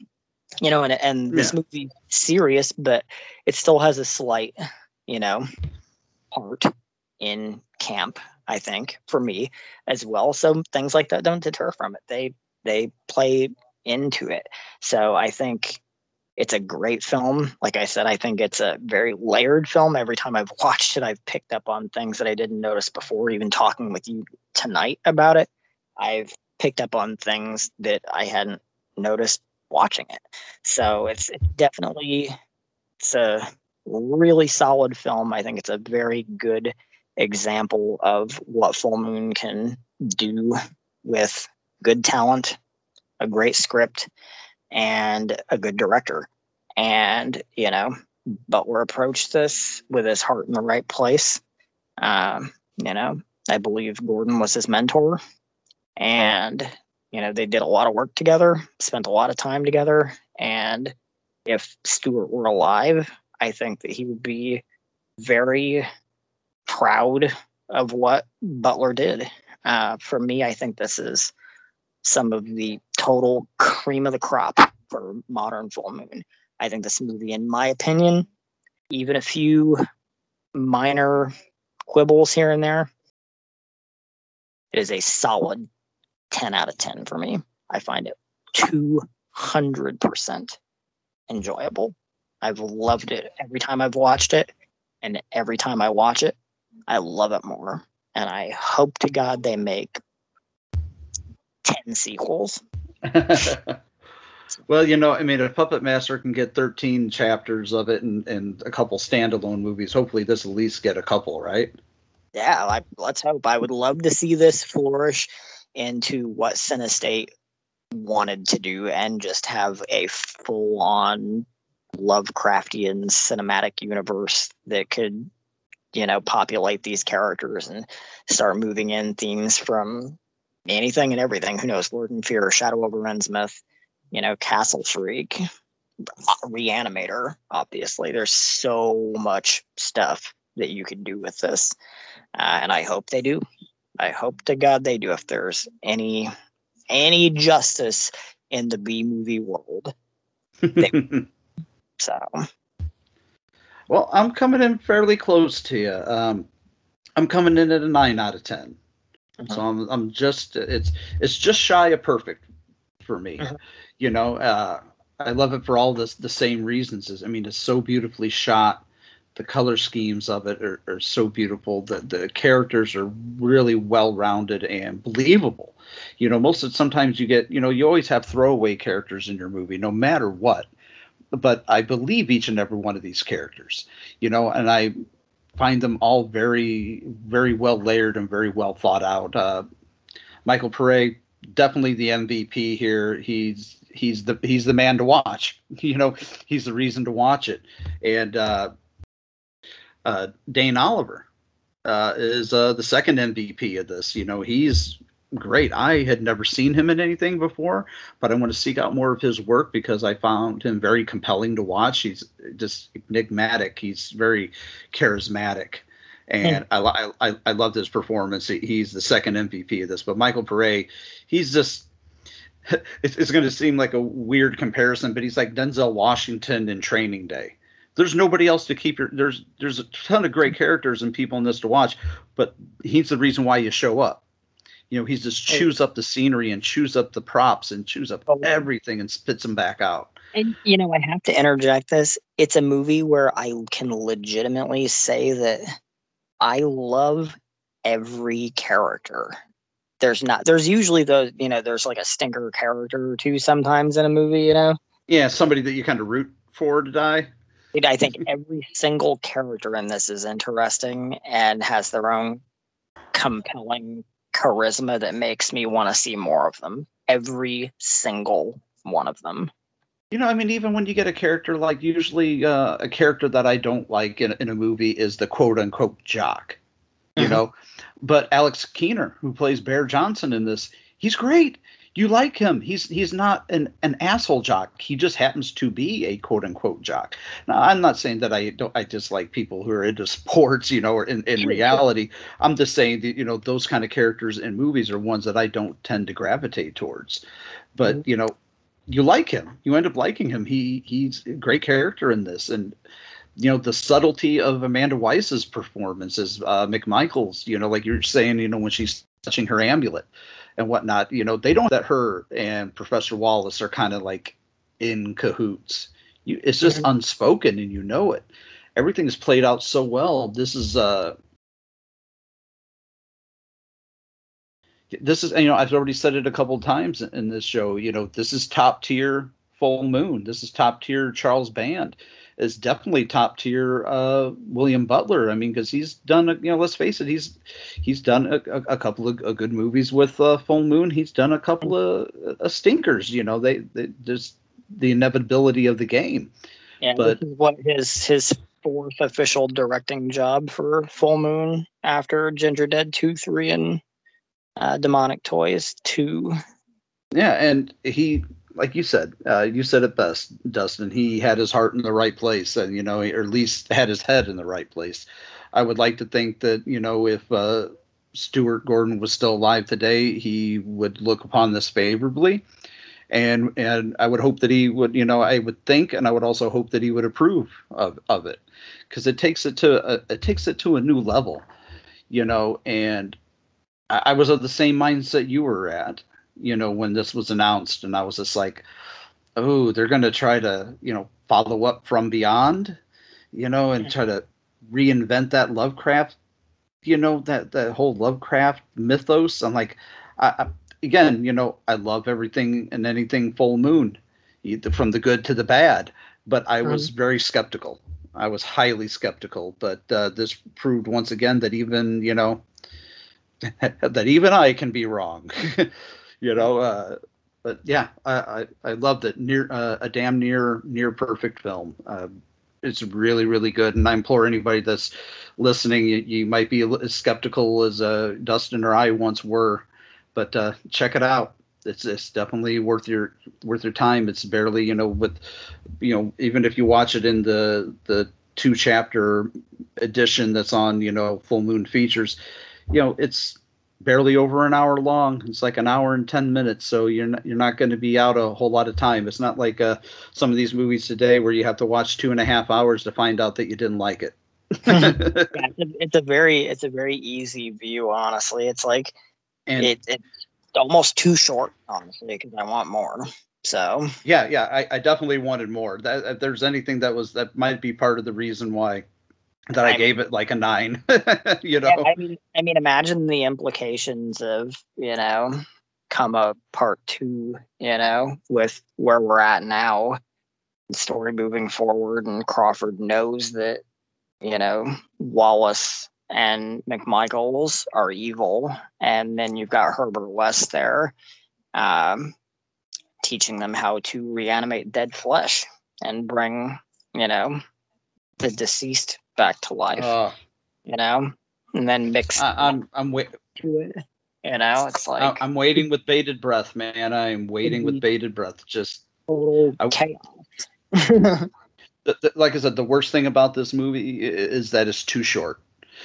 You know, and and this movie serious, but it still has a slight, you know, part in camp. I think for me as well. So things like that don't deter from it. They they play into it. So I think it's a great film. Like I said, I think it's a very layered film. Every time I've watched it, I've picked up on things that I didn't notice before. Even talking with you tonight about it, I've picked up on things that I hadn't noticed watching it. So it's, definitely it's a really solid film. I think it's a very good example of what Full Moon can do with good talent, a great script, and a good director. And, you know, Butler approached this with his heart in the right place. Um, you know, I believe Gordon was his mentor. And, you know, they did a lot of work together, spent a lot of time together. And if Stuart were alive, I think that he would be very proud of what Butler did. Uh, for me, I think this is some of the total cream of the crop for modern full moon. I think this movie, in my opinion, even a few minor quibbles here and there, it is a solid 10 out of 10 for me. I find it 200% enjoyable. I've loved it every time I've watched it, and every time I watch it, I love it more. And I hope to God they make 10 sequels. <laughs> well, you know, I mean, a Puppet Master can get 13 chapters of it and, and a couple standalone movies, hopefully this at least get a couple, right? Yeah, like, let's hope. I would love to see this flourish into what Cinestate wanted to do and just have a full on Lovecraftian cinematic universe that could, you know, populate these characters and start moving in themes from anything and everything. Who knows? Lurking Fear, Shadow over Innsmouth, you know, Castle Shriek, Re-Animator. Obviously, there's so much stuff that you can do with this, uh, and I hope they do. I hope to God they do. If there's any any justice in the B movie world, they, <laughs> so Well, I'm coming in fairly close to you. Um, I'm coming in at a nine out of 10 So I'm I'm just it's it's just shy of perfect for me. You know, uh, I love it for all this the same reasons. As I mean, it's so beautifully shot. The color schemes of it are, are so beautiful. The the characters are really well rounded and believable. You know, most of sometimes you get you know you always have throwaway characters in your movie, no matter what. But I believe each and every one of these characters. You know, and I find them all very very well layered and very well thought out. Uh, Michael Paré, definitely the MVP here. He's he's the he's the man to watch. <laughs> You know, he's the reason to watch it. And uh, uh, Dane Oliver uh, is uh, the second MVP of this. You know, he's great. I had never seen him in anything before, but I want to seek out more of his work because I found him very compelling to watch. He's just enigmatic. He's very charismatic. And hmm. I, li- I I loved his performance. He's the second MVP of this. But Michael Paré, he's just <laughs> it's, it's going to seem like a weird comparison, but he's like Denzel Washington in Training Day. There's nobody else to keep your there's there's a ton of great characters and people in this to watch, but he's the reason why you show up. You know, he's just chews up the scenery and chews up the props and chews up oh, everything and spits them back out. And you know, I have to interject this. It's a movie where I can legitimately say that I love every character. There's not there's usually the you know there's like a stinker character or two sometimes in a movie you know? Yeah somebody that you kind of root for to die. I think every single character in this is interesting and has their own compelling charisma that makes me want to see more of them. Every single one of them. You know i mean even when you get a character like usually uh, a character that i don't like in, in a movie is the quote unquote jock you Mhm. know? But alex keener who plays bear johnson in this he's great you like him. He's he's not an, an asshole jock. He just happens to be a quote unquote jock. Now i'm not saying that i don't i dislike people who are into <laughs> sports you know or in, in reality. I'm just saying that you know those kind of characters in movies are ones that i don't tend to gravitate towards. But you know you like him. You end up liking him. He he's a great character in this. And you know the subtlety of Amanda Wyss's performance as uh, McMichaels. You know, like you're saying, you know, when she's touching her amulet and whatnot. You know, they don't that her and Professor Wallace are kind of like in cahoots. You, it's just unspoken, and you know it. Everything is played out so well. This is uh, this is you know I've already said it a couple times in this show. You know, this is top tier Full Moon. This is top tier Charles Band is definitely top tier uh, William Butler. I mean, because he's done, a, you know, let's face it, he's he's done a, a, a couple of uh, good movies with uh, Full Moon. He's done a couple of uh, stinkers. You know, they, they there's the inevitability of the game. And But- this is what his his fourth official directing job for Full Moon after Gingerdead two, three, and uh, Demonic Toys two. Yeah, and he, like you said, uh, you said it best, Dustin. He had his heart in the right place, and you know, or at least had his head in the right place. I would like to think that you know, if uh, Stuart Gordon was still alive today, he would look upon this favorably, and and I would hope that he would, you know, I would think, and I would also hope that he would approve of of it, because it takes it to a, it takes it to a new level, you know, and I, I was of the same mindset you were at you know, when this was announced, and I was just like, oh, they're going to try to, you know, follow up from beyond, you know, and try to reinvent that Lovecraft, you know, that that whole Lovecraft mythos. I'm like, I, I, again, you know, I love everything and anything Full Moon, either from the good to the bad, but I was very skeptical. I was highly skeptical, but uh, this proved once again that even, you know, <laughs> that even I can be wrong. <laughs> you know uh but yeah i i, I it. Near uh, a damn near near perfect film. Uh, it's really really good and i implore anybody that's listening you, you might be as skeptical as uh, dustin or i once were but uh check it out. It's it's definitely worth your worth your time. It's barely you know with you know even if you watch it in the the two chapter edition that's on you know full moon features you know it's barely over an hour long. It's like an hour and ten minutes, so you're not you're not going to be out a whole lot of time. It's not like uh, some of these movies today where you have to watch two and a half hours to find out that you didn't like it. <laughs> <laughs> yeah, it's, a, it's a very it's a very easy view. Honestly, it's like And it, it's almost too short. Honestly, because I want more. So yeah, yeah, I, I definitely wanted more. That if there's anything that was that might be part of the reason why that I, I- gave it like a nine. <laughs> you know, I mean, I mean, imagine the implications of you know, come a part two. You know, with where we're at now, the story moving forward, and Crawford knows that you know Wallace and McMichaels are evil, and then you've got Herbert West there, um, teaching them how to reanimate dead flesh and bring you know the deceased back to life uh, you know, and then mix I, I'm I'm wait. to it. You know, it's like I'm waiting with bated breath, man. I'm waiting with bated breath. Just total I- chaos. <laughs> the, the, like I said, the worst thing about this movie is that it's too short.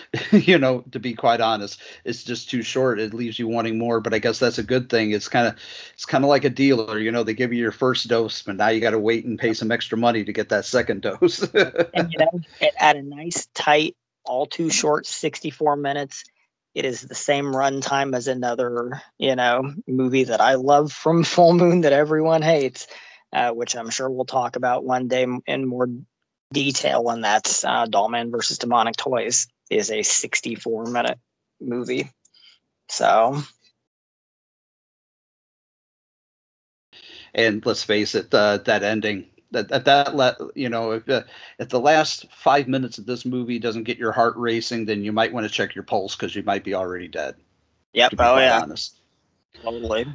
<laughs> you know, to be quite honest, it's just too short. It leaves you wanting more, but I guess that's a good thing. It's kind of it's kind of like a dealer. You know, they give you your first dose, but now you got to wait and pay some extra money to get that second dose. and you know, <laughs> at a nice, tight, all too short 64 minutes, it is the same runtime as another, you know, movie that I love from <laughs> Full Moon that everyone hates, uh, which I'm sure we'll talk about one day in more detail. And that's uh, Dollman versus Demonic Toys is a 64 minute movie. So. And let's face it, uh, that ending, that that, that let, you know, if, uh, if the last five minutes of this movie doesn't get your heart racing, then you might want to check your pulse because you might be already dead. Yep. Oh yeah. Honest. Totally.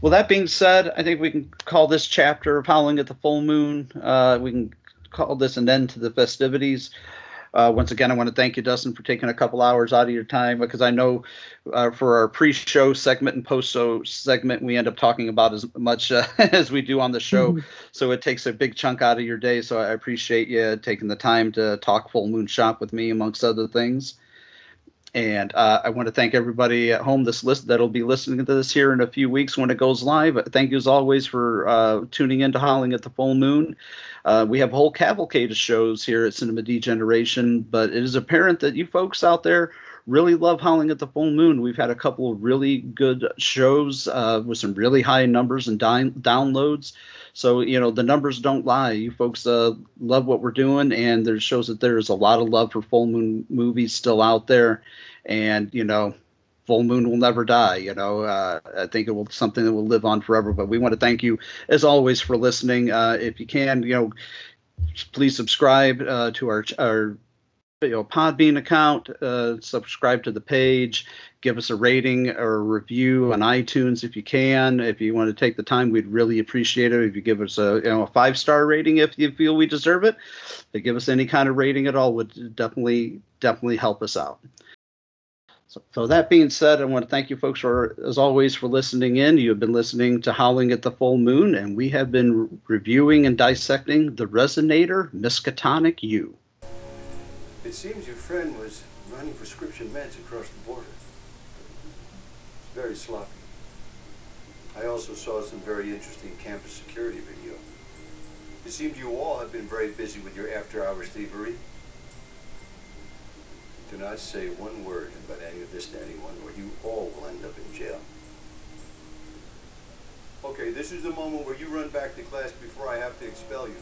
Well, that being said, I think we can call this chapter of Howling at the Full Moon. Uh, we can call this an end to the festivities. Uh, once again, I want to thank you, Dustin, for taking a couple hours out of your time because I know uh, for our pre-show segment and post-show segment, we end up talking about as much uh, <laughs> as we do on the show. So it takes a big chunk out of your day. So I appreciate you taking the time to talk Full Moon Shop with me, amongst other things. And uh, I want to thank everybody at home this list that'll be listening to this here in a few weeks when it goes live. Thank you as always for uh, tuning in to Howling at the Full Moon. Uh, we have a whole cavalcade of shows here at Cinema Degeneration, but it is apparent that you folks out there really love Howling at the Full Moon. We've had a couple of really good shows uh, with some really high numbers and di- downloads. So, you know, the numbers don't lie. You folks uh, love what we're doing, and there shows that there is a lot of love for Full Moon movies still out there. And, you know, Full Moon will never die. You know, uh, I think it will something that will live on forever. But we want to thank you, as always, for listening. Uh, if you can, you know, please subscribe uh, to our our you know Podbean account. Uh, subscribe to the page. Give us a rating or a review on iTunes if you can. If you want to take the time, we'd really appreciate it. If you give us a you know a five star rating if you feel we deserve it. But give us any kind of rating at all would definitely definitely help us out. So, so that being said, I want to thank you folks for, as always, for listening in. You have been listening to Howling at the Full Moon, and we have been re- reviewing and dissecting the Resonator Miskatonic U. It seems your friend was running prescription meds across the border. Very sloppy. I also saw some very interesting campus security video. It seems you all have been very busy with your after-hours thievery. Do not say one word about any of this to anyone, or you all will end up in jail. Okay, this is the moment where you run back to class before I have to expel you.